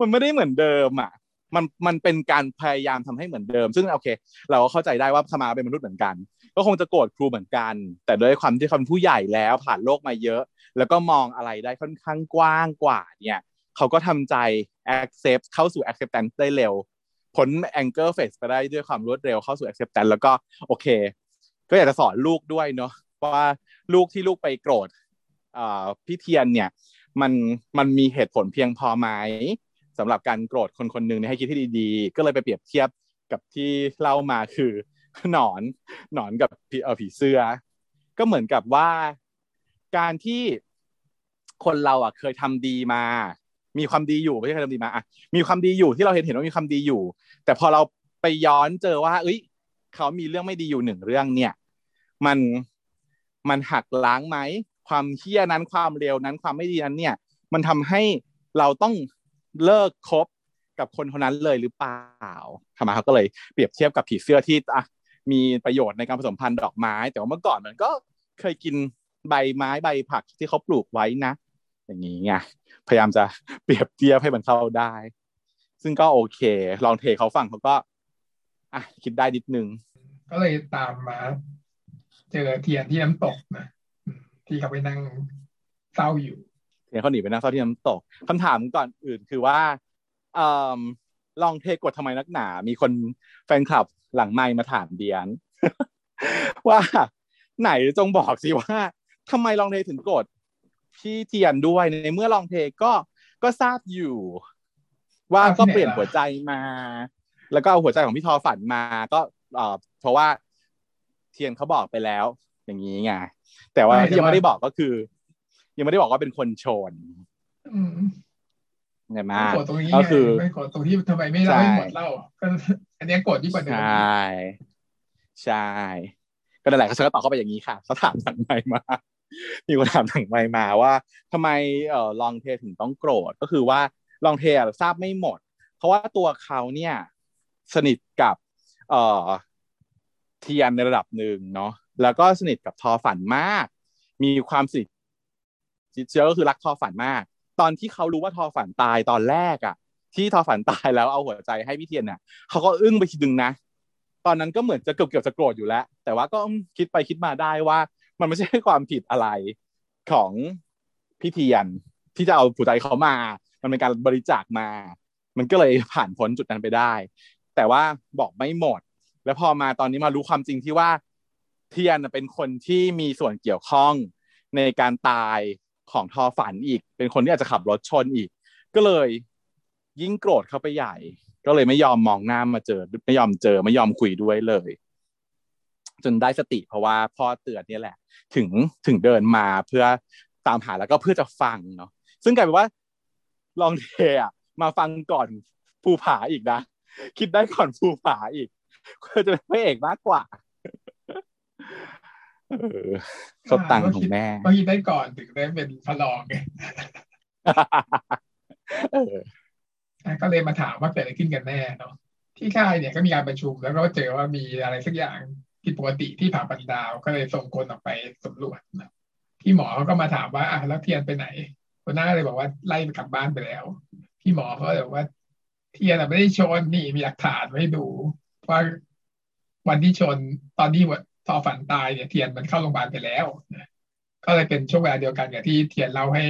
มันไม่ได้เหมือนเดิมอะมันมันเป็นการพยายามทำให้เหมือนเดิม ซึ่งโอเค เราก็เข้าใจได้ว่าขมาเป็นมนุษย์เหมือนกัน ก็คงจะโกรธครูเหมือนกัน แต่ด้วยความที่เขาเป็นผู้ใหญ่แล้วผ่านโลกมาเยอะ แล้วก็มองอะไรได้ค่อนข้างกว้างกว่าเนี่ยเขาก็ทำใจ accept เข้าสู่ acceptance ได้เร็วพ้น anger phase ไปได้ด้วยความรวดเร็วเข้าสู่ acceptance แล้วก็โอเค ก็อยากจะสอนลูกด้วยเนาะว่า ลูกที่ลูกไปโกรธพี่เทียนเนี่ยมันมันมีเหตุผลเพียงพอไหมสำหรับการโกรธคนคนหนึ่งให้คิดที่ดีๆ ก็เลยไปเปรียบเทียบกับที่เล่ามาคือหนอนหนอนกับผีเออผีเสื้อ ก็เหมือนกับว่าการที่คนเราอะเคยทำดีมา มีความดีอยู่ไม่ใช่เคยทำดีมาอะมีความดีอยู่ที่เราเห็นเห็นว่ามีความดีอยู่ แต่พอเราไปย้อนเจอว่า เอ้ย เขามีเรื่องไม่ดีอยู่หนึ่งเรื่องเนี่ย มัน มันหักล้างไหมความเฮี้ยนั้นความเร็วนั้นความไม่ดีนั้นเนี่ย มันทำให้เราต้องเลิกคบกับคนคนนั้นเลยหรือเปล่าทำไมเขาก็เลยเปรียบเทียบกับผีเสื้อที่อะมีประโยชน์ในการผสมพันธุ์ดอกไม้ แต่ว่าเมื่อก่อนมันก็เคยกินใบไม้ใบผักที่เขาปลูกไว้นะ อย่างนี้ไงพยายามจะเปรียบเทียบให้มันเข้าได้ ซึ่งก็โอเค ลองเทเขาฟังเขาก็อะคิดได้นิดนึง ก็เลยตามมา เจอเทียนที่น้ำตกนะที่เขาไปนั่งเศร้าอยู่เทียนเขาหนีไปนั่งเศร้าที่น้ำตกคำถามก่อนอื่นคือว่าอลองเทกดทำไมนักหนา มีคนแฟนคลับหลังไมค์มาถามเดียน ว่าไหนจงบอกสิว่าทำไมลองเทถึงกดพี่เทียนด้วยในเมื่อลองเทก็ก็ทราบอยู่ ว่าก็เปลี่ยนหัวใจมา แล้วก็เอาหัวใจของพี่ทอฝันมาก็เพราะว่า ทียนเขาบอกไปแล้ว อย่างนี้ไงแต่ว่าที่ยังไม่ได้บอกก็คือ ยังไม่ได้บอกว่าเป็นคนชนใช่ไหมก็คือไม่กดตรงที่ทำไมไม่เล่าให้หมดเล่าก็อันนี้กดที่ประเด็นใช่ใช่ก็นั่นแหละเขาก็ตอบเข้าไปอย่างนี้ค่ะเขาถามทางไมมามีคนถามทางไมมาว่าทำไมเอ่อลองเทถึงต้องโกรธก็คือว่าลองเททราบไม่หมด เพราะว่าตัวเขาเนี่ย สนิทกับ เอ่อ เทียนในระดับหนึ่งเนาะแล้วก็สนิทกับทอฝันมาก มีความสนิทเชื้อก็คือรักทอฝันมาก ตอนที่เขารู้ว่าทอฝันตายตอนแรกอะ่ะ ที่ทอฝันตายแล้วเอาหัวใจให้พี่เทียนเนี่ยเขาก็อึ้งไปทีนึงนะตอนนั้นก็เหมือนจะเกือบเกือบจะโกรธอยู่แล้ว แต่ว่าก็คิดไปคิดมาได้ว่า มันไม่ใช่ความผิดอะไรของพี่เทียนที่จะเอาหัวใจเขามา มันเป็นการบริจาคมา มันก็เลยผ่านพ้นจุดนั้นไปได้ แต่ว่าบอกไม่หมด แล้วพอมาตอนนี้มารู้ความจริงที่ว่าเทียนเป็นคนที่มีส่วนเกี่ยวข้องในการตายของทอฝันอีก เป็นคนที่อาจจะขับรถชนอีก ก็เลยยิ่งโกรธเข้าไปใหญ่ ก็เลยไม่ยอมมองหน้ามาเจอ ไม่ยอมเจอไม่ยอมคุยด้วยเลย จนได้สติเพราะว่าพ่อเตือนนี่แหละ ถึงถึงเดินมาเพื่อตามหาแล้วก็เพื่อจะฟังเนาะซึ่งกลายเป็นว่าลองเทอะมาฟังก่อนภูผาอีกนะ คิดได้ก่อนภูผาอีก ก็จะเป็นพระเอกมากกว่าเขาตังของแม่ก็คิดได้ก่อนถึงได้เป็นพลองไงก็เลยมาถามว่าเกิดอะไรขึ้นกันแน่เนาะที่ค่ายเนี่ยก็มีการประชุมแล้วก็เจอว่ามีอะไรสักอย่างผิดปกติที่ผ่าปันดาวก็เลยส่งคนออกไปสำรวจนะพี่หมอเขาก็มาถามว่าอะแล้วเทียนไปไหนคนหน้าเลยบอกว่าไล่ไปกลับบ้านไปแล้ว พี่หมอเขาเลยบอกว่า เทียนไม่ได้ชนนี่มีหลักฐานไว้ดู ว่าวันที่ชนตอนที่ทอฝันตายเนี่ยเทียนมันเข้าโรงพยาบาลไปแล้วก็เลยเป็นช่วงเวลาเดียวกันกับที่เทียนเล่าให้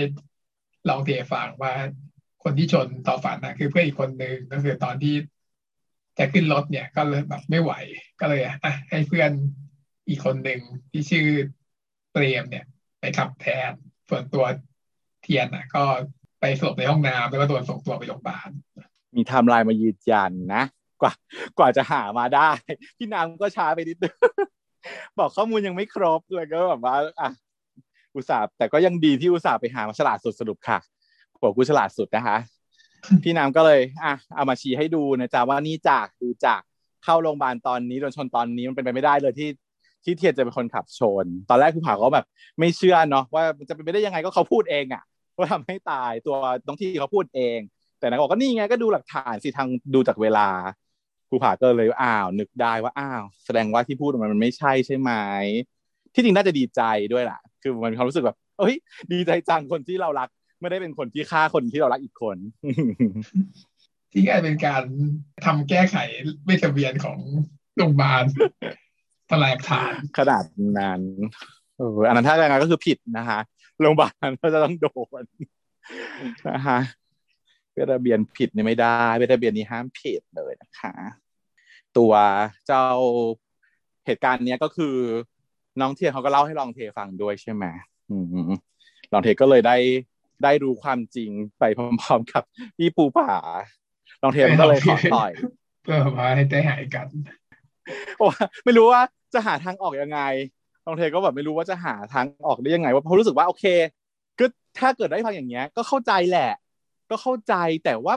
ลองเทฟังว่าคนที่ชนทอฝันนะคือเพื่อนอีกคนหนึ่งก็คือตอนที่จะขึ้นรถเนี่ยก็เลยแบบไม่ไหวก็เลยอะให้เพื่อนอีกคนหนึ่งที่ชื่อเตรียมเนี่ย ไปขับแทนส่วนตัวเทียนอะ ก็ไปสลบในห้องน้ำแล้วก็โดนส่งตัวไปโรงพยาบามีไทม์ไลน์มายืนยันนะ กว่ากว่าจะหามาได้ พี่นางก็ช้าไปนิดนึงบอกข้อมูลยังไม่ครบเลยก็แบบว่าอะอุตส่าห์แต่ก็ยังดีที่อุตส่าห์ไปหามาฉลาดสุดสรุปค่ะบอกกูฉลาดสุดนะคะ พี่น้ำก็เลยอะเอามาชี้ให้ดูนะจ๊ะว่านี่จากดูจากเข้าโรงพยาบาลตอนนี้โดนชนตอนนี้มันเป็นไปไม่ได้เลยที่ที่เทียนจะเป็นคนขับชน ตอนแรกคุณผาก็แบบ ไม่เชื่อเนาะว่ามันจะเป็นไปได้ยังไงก็เขาพูดเองอะว่าทำให้ตายตัวน้องที่เขาพูดเอง แต่นางบอกก็นี่ไงก็ดูหลักฐานสิทางดูจากเวลา ครูผาก็เลยอ้าว นึกได้ว่าอ้าว แสดงว่าที่พูดมันมันไม่ใช่ใช่ไหมที่จริงน่าจะดีใจด้วยแหละคือมันมีความรู้สึกแบบเอ้ย ดีใจจังคนที่เรารัก ไม่ได้เป็นคนที่ฆ่าคนที่เรารักอีกคน ที่กลายเป็นการทำแก้ไขเวชทะเบียนของโรงพยาบาลทลายฐานขนาดนั้นเอออันนั้นถ้าอย่างนั้นก็คือผิดนะคะโรงพยาบาลก็จะต้องโดนนะคะ เวทะเบียนผิดนี่ไม่ได้เวทะเบียนนี้ห้ามผิดเลยนะคะ ตัวเจ้าเหตุการณ์เนี้ยก็คือ น้องเทียนเขาก็เล่าให้ลองเทฟังด้วยใช่ไหมอืมลองเทก็เลยได้ได้รู้ความจริงไปพร้อมๆกับพี่ปูผาลองเทมันก็เลยขอต่อย เพื่อมาให้ได้หายกันโอ้ไม่รู้ว่าจะหาทางออกยังไงลองเทก็แบบไม่รู้ว่าจะหาทางออกได้ยังไงว่าเพราะรู้สึกว่าโอเคก็ถ้าเกิดได้ฟังอย่างเงี้ย ก็เข้าใจแหละ ก็เข้าใจแต่ว่า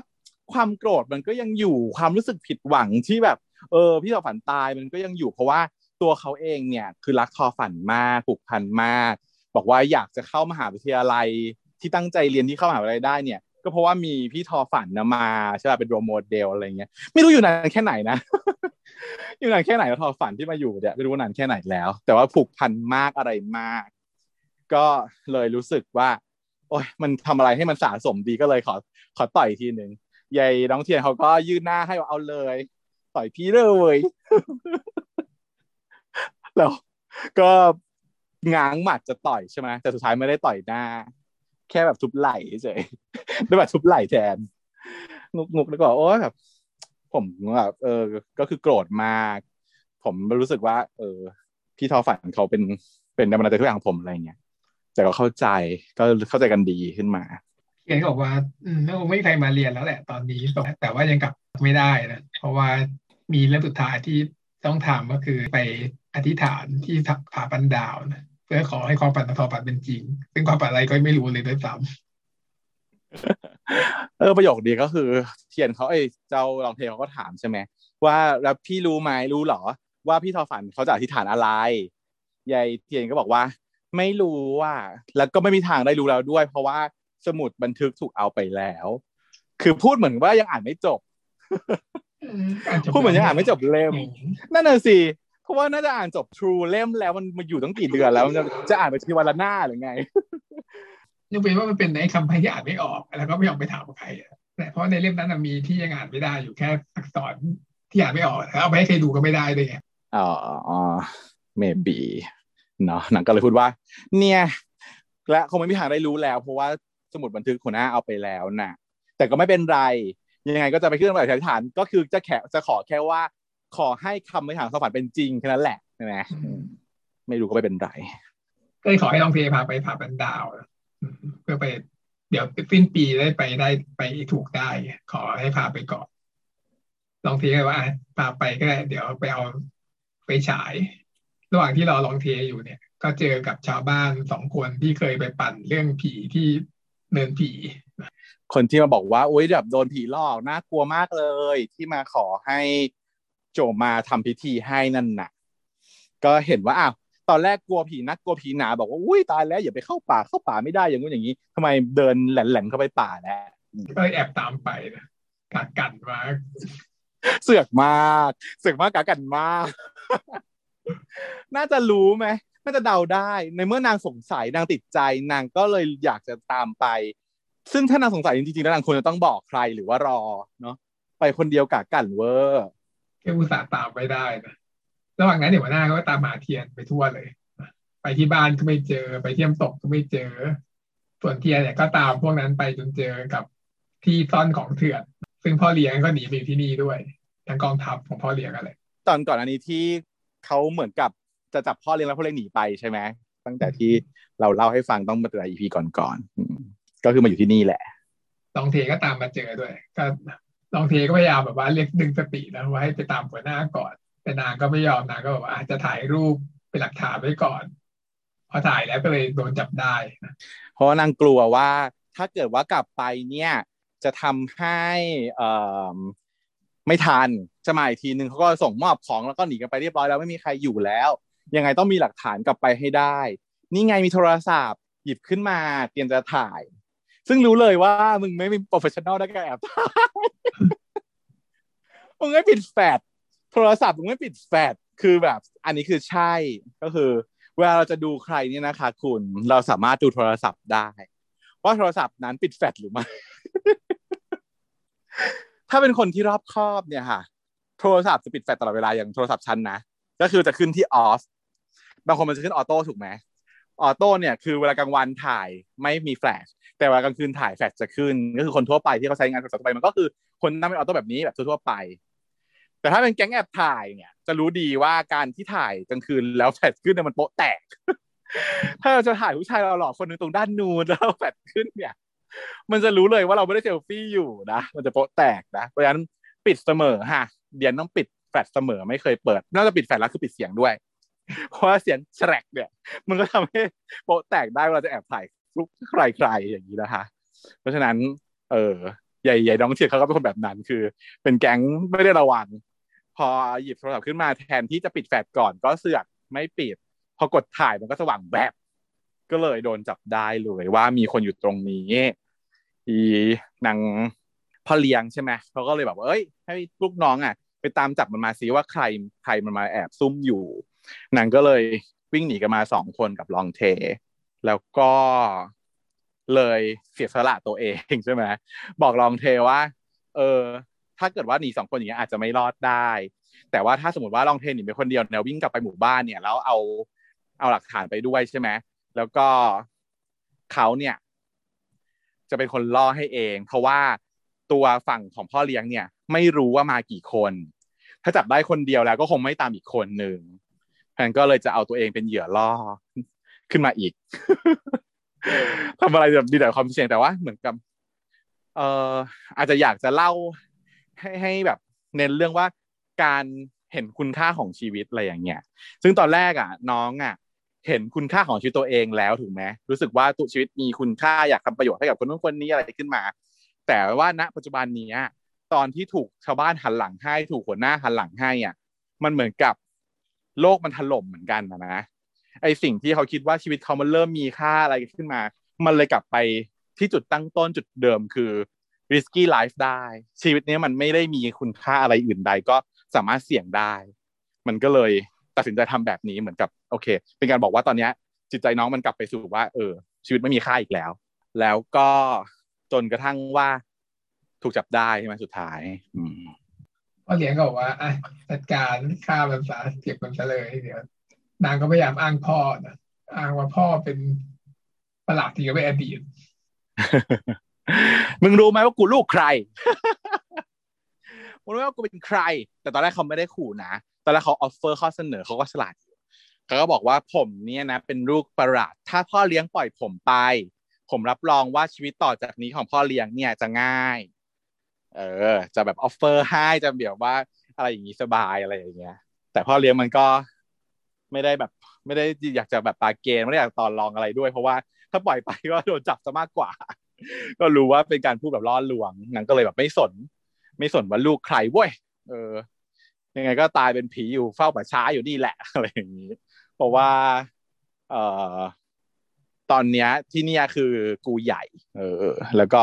ความโกรธมันก็ยังอยู่ความรู้สึกผิดหวังที่แบบ เออ พี่ทอฝันตายมันก็ยังอยู่เพราะว่าตัวเขาเองเนี่ย คือรักทอฝันมากผูกพันมาก บอกว่าอยากจะเข้ามหาวิทยาลัยที่ตั้งใจเรียนที่เข้ามหาวิทยาลัยได้เนี่ย ก็เพราะว่ามีพี่ทอฝันนะมาใช่ป่ะเป็นโรโมเดลอะไรเงี้ยไม่รู้อยู่นานแค่ไหนนะอยู่นานแค่ไหนแล้วทอฝันที่มาอยู่เนี่ยไม่รู้นานแค่ไหนแล้ว แต่ว่าผูกพันมากอะไรมาก ก็เลยรู้สึกว่า โอ้ยมันทำอะไรให้มันสะสมดีก็เลยขอขอต่อยทีหนึ่งยายน้องเทียนเขาก็ยื่นหน้าให้ว่าเอาเลย ต่อยพี่เลยแล้วก็ง้างหมัดจะต่อยใช่ไหมแต่สุดท้ายไม่ได้ต่อยหน้า แค่แบบทุบไหล่เฉยได้แบบทุบไหล่แทนงุกงุกแล้วก็โอ้ยแบบผมแบบเออ ก็คือโกรธมาก ผมรู้สึกว่า เออ พี่ทอฝันเขาเป็นเป็นแรงบันดาลใจทุกอย่างของผมอะไรเงี้ย แต่ก็เข้าใจก็เข้าใจกันดีขึ้นมาเขียนก็บอกว่าอืมไม่ไม่มีใครมาเรียนแล้วแหละตอนนี้แต่ว่ายังกลับไม่ได้นะเพราะว่ามีเรื่องสุดท้ายที่ต้องทำก็คือไปอธิษฐานที่ผาปันดาวนะเพื่อขอให้ความฝันของทอฝันเป็นจริง ซึ่งความฝันอะไรก็ไม่รู้เลยด้วยซ้ำเออประโยคดีก็คือเทียนเขาไอ้เจ้าลองเทเขาก็ถามใช่ไหมว่าแล้วพี่รู้ไหมรู้เหรอ ว่าพี่ทอฝันเขาจะอธิษฐานอะไรยายเทียนก็บอกว่า ไม่รู้ว่า แล้วก็ไม่มีทางได้รู้แล้วด้วย เพราะว่าสมุดบันทึกถูกเอาไปแล้ว คือพูดเหมือนว่ายังอ่านไม่จบพูดเหมือนยังอ่านไม่จบเล่ม นั่นน่ะสิเพราะว่าน่าจะอ่านจบ True เล่มแล้วมันมาอยู่ตั้งกี่เดือนแล้วจะจะอ่านไปทีวันละหน้าหรือไงนึกเป็นว่ามันเป็นไอ้คำพที่อ่านไม่ออกแล้วก็ไม่ยอมไปถามใครแต่เพราะในเล่มนั้นมีที่ยังอ่านไม่ได้อยู่แค่อักษรที่อ่านไม่ออกแล้วเอาไปให้ใครดูก็ไม่ได้ด้วยไงอ๋อ maybe เนาะหนังก็เลยพูดว่า เนี่ย และคงไม่มีทางได้รู้แล้ว เพราะว่าสมุดบันทึกหัวหน้าเอาไปแล้วนะแต่ก็ไม่เป็นไร ยังไงก็จะไปขึ้นแบบฐานก็คือจะแค่จะขอแค่ว่า ขอให้คำไม่ถามสวรรค์เป็นจริงแค่นั้นแหละใช่ไหมไม่รู้ก็ไม่เป็นไรก็เลยขอให้ลองเพพาไปผาบันดาวเพื่อไป เดี๋ยวสิ้นปีได้ไปได้ไปถูกได้ ขอให้พาไปก่อนลองเทก็ว่าพาไปก็ได้เดี๋ยวไปเอาไปฉาย ระหว่างที่เราลองเทอยู่เนี่ย ก็เจอกับชาวบ้านสองคนที่เคยไปปั่นเรื่องผีที่เนินผี คนที่มาบอกว่าโอ๊ยแบบโดนผีหลอกน่ากลัวมากเลย ที่มาขอให้โจมาทำพิธีให้นั่นน่ะ ก็เห็นว่าอ้าวตอนแรกกลัวผีนักกลัวผีหนาบอกว่าอุ้ยตายแล้วอย่าไปเข้าป่าเข้าป่าไม่ได้อย่างงู้นอย่างนี้ทำไมเดินแหลนๆเข้าไปป่าแล้วก็เลยแอบตามไปนะกัดกันมากเสือกมากเสือกมากกักันมาก น่าจะรู้ไหมน่าจะเดาได้ ในเมื่อนางสงสัยนางติดใจนางก็เลยอยากจะตามไป ซึ่งถ้านางสงสัยจริงๆแล้วนางควรจะต้องบอกใครหรือว่ารอเนาะไปคนเดียวกักันเวอร์แค่อุตส่าห์ตามไม่ได้นะระหว่างนั้นเดี๋ยวหัวหน้าก็ตามหาเทียนไปทั่วเลย ไปที่บ้านก็ไม่เจอไปเที่ยมตกก็ไม่เจอ ส่วนเทียนเนี่ยก็ตามพวกนั้นไปจนเจอกับที่ซ่อนของเถื่อน ซึ่งพ่อเลี้ยงก็หนีไปที่นี่ด้วย ทั้งกองทัพของพ่อเลี้ยงอะไรตอนก่อนอันนี้ที่ เขาเหมือนกับจะจับพ่อเลี้ยงแล้วพ่อเลี้ยงหนีไปใช่ไหมตั้งแต่ที่เราเล่าให้ฟังต้องมาแต่ EP ก่อนๆก็คือมาอยู่ที่นี่แหละลองเทก็ตามมาเจอด้วยก็ลองเทก็พยายามแบบว่าเรียกดึงสตินะว่าให้ไปตามหัวหน้าก่อน แต่นางก็ไม่ยอมนางก็แบบว่าอาจจะถ่ายรูปเป็นหลักฐานไว้ก่อน พอถ่ายแล้วก็เลยโดนจับได้นะเพราะว่านางกลัวว่าถ้าเกิดว่ากลับไปเนี่ย จะทำให้เอ่อ ไม่ทันจะมาอีกทีนึงเขาก็ส่งมอบของแล้วก็หนีกันไปเรียบร้อยแล้วไม่มีใครอยู่แล้ว ยังไงต้องมีหลักฐานกลับไปให้ได้ นี่ไงมีโทรศัพท์ หยิบขึ้นมาเตรียมจะถ่าย ซึ่งรู้เลยว่ามึงไม่มี professional ในการแอบถ่ายมึงไม่ปิดแฟลชโทรศัพท์มึงไม่ปิดแฟลชคือแบบ อันนี้คือใช่ก็คือเวลาเราจะดูใครเนี่ยนะคะ คุณเราสามารถดูโทรศัพท์ได้ ว่าโทรศัพท์นั้นปิดแฟลชหรือไม่ ถ้าเป็นคนที่รอบคอบเนี่ยค่ะ โทรศัพท์จะปิดแฟลชตลอดเวลาอย่างโทรศัพท์ชั้นนะก็คือจะขึ้นที่ off บางคนมันจะขึ้น auto ถูกไหม auto เนี่ยคือเวลากลางวันถ่ายไม่มีแฟลชแต่เวลากลางคืนถ่ายแฟลชจะขึ้น ก็คือคนทั่วไปที่เขาใช้งานโทรศัพท์ทั่วไปมันก็คือคงตั้งเป็น auto แบบนี้แบบทั่วๆไป แต่ถ้าเป็นแก๊งแอบถ่ายเนี่ย จะรู้ดีว่าการที่ถ่ายกลางคืนแล้วแฟลชขึ้นเนี่ยมันโป๊ะแตก ถ้าเราจะถ่ายผู้ชายเราหล่อคนหนึ่งตรงด้านนู้นแล้วแฟลชขึ้นเนี่ย มันจะรู้เลยว่าเราไม่ได้เซลฟี่อยู่นะ มันจะโป๊ะแตกนะเพราะฉะนั้นปิดเสมอฮะเดี๊ยนต้องปิดแฟลชเสมอไม่เคยเปิดน่าจะปิดแฟลชแล้วคือปิดเสียงด้วย เพราะว่าเสียงแชะเนี่ย มันก็ทำให้โป๊ะแตกได้เวลาจะแอบถ่ายรูปใครๆอย่างนี้นะคะเพราะฉะนั้น เออใหญ่ใหญ่น้องเทียนเขาก็เป็นคนแบบนั้น คือ เป็นแก๊งไม่ได้ระวัง พอหยิบโทรศัพท์ขึ้นมาแทนที่จะปิดแฟลชก่อนก็เสือกไม่ปิด พอกดถ่ายมันก็สว่างแบบ ก็เลยโดนจับได้เลยว่ามีคนอยู่ตรงนี้อีนางพ่อเลี้ยงใช่ไหมเขาก็เลยแบบเอ้ย ให้ลูกน้องอะ ไปตามจับมันมาซิว่าใครใครมันมาแอบซุ่มอยู่นางก็เลยวิ่งหนีกันมาสองคนกับลองเท แล้วก็เลยเสียสละตัวเองใช่ไหมบอกลองเทว่า เออ ถ้าเกิดว่าหนีสองคนอย่างเงี้ยอาจจะไม่รอดได้ แต่ว่าถ้าสมมติว่าลองเทหนีไปคนเดียวเนี่ยวิ่งกลับไปหมู่บ้านเนี่ยแล้วเอาเอาหลักฐานไปด้วยใช่ไหม แล้วก็เขาเนี่ย จะเป็นคนล่อให้เอง เพราะว่าตัวฝั่งของพ่อเลี้ยงเนี่ย ไม่รู้ว่ามากี่คน ถ้าจับได้คนเดียวแล้วก็คงไม่ตามอีกคนหนึ่งแพนก็เลยจะเอาตัวเองเป็นเหยื่อล่อขึ้นมาอีกทำอะไรแบบดีแต่ความเสี่ยงแต่ว่าเหมือนกับ เอ่ออาจจะอยากจะเล่าให้ให้แบบ เน้นเรื่องว่าการเห็นคุณค่าของชีวิตอะไรอย่างเงี้ย ซึ่งตอนแรกอะ น้องอะ เห็นคุณค่าของชีวิตตัวเองแล้วถูกไหมรู้สึกว่าตัวชีวิตมีคุณค่าอยากทำประโยชน์ให้กับคนนู้นคนนี้อะไรขึ้นมา แต่ว่าณปัจจุบันนี้ตอนที่ถูกชาวบ้านหันหลังให้ ถูกหัวหน้าหันหลังให้อะมันเหมือนกับโลกมันถล่มเหมือนกันนะนะไอสิ่งที่เขาคิดว่าชีวิตเขามันเริ่มมีค่าอะไรขึ้นมา มันเลยกลับไปที่จุดตั้งต้นจุดเดิมคือ risky life ได้ ชีวิตนี้มันไม่ได้มีคุณค่าอะไรอื่นใดก็สามารถเสี่ยงได้ มันก็เลย ตัดสินใจทำแบบนี้เหมือนกับโอเค เป็นการบอกว่าตอนนี้จิตใจน้องมันกลับไปสู่ว่า เออ ชีวิตไม่มีค่าอีกแล้ว แล้วก็จนกระทั่งว่าถูกจับได้ใช่ไหมสุดท้าย อืมพ่อเลี้ยงก็บอกว่าอะจัดการฆ่ามันซะเก็บมันซะเลยเดี๋ยวนางก็พยายามอ้างพ่อนะอ้างว่าพ่อเป็นปลัดาดที่ก็เป็นอดีตมึงรู้ไหมว่ากูลูกใคร มึงรู้ไหมว่ากูเป็นใคร แต่ตอนแรกเขาไม่ได้ขู่นะตอนแรกเขา offer ข้อเสนอเขาก็ฉลาดเขาก็บอกว่าผมเนี่ยนะเป็นลูกประหลาดถ้าพ่อเลี้ยงปล่อยผมไป ผมรับรองว่าชีวิตต่อจากนี้ของพ่อเลี้ยงเนี่ยจะง่าย เออ จะแบบ offer ให้จะแบบว่าอะไรอย่างนี้สบายอะไรอย่างเงี้ย แต่พ่อเลี้ยงมันก็ไม่ได้แบบ ไม่ได้อยากจะแบบปาเกณฑ์ไม่ได้อยากตอนรองอะไรด้วย เพราะว่าถ้าปล่อยไปก็โดนจับซะมากกว่า ก็รู้ว่าเป็นการพูดแบบล่อลวงนางก็เลยแบบไม่สน ไม่สนว่าลูกใครเว้ยเออ ยังไงก็ตายเป็นผีอยู่เฝ้าป่าช้าอยู่นี่แหละอะไรอย่างนี้เพราะว่า เอ่อตอนเนี้ยที่เนี่ยคือกูใหญ่ เออ แล้วก็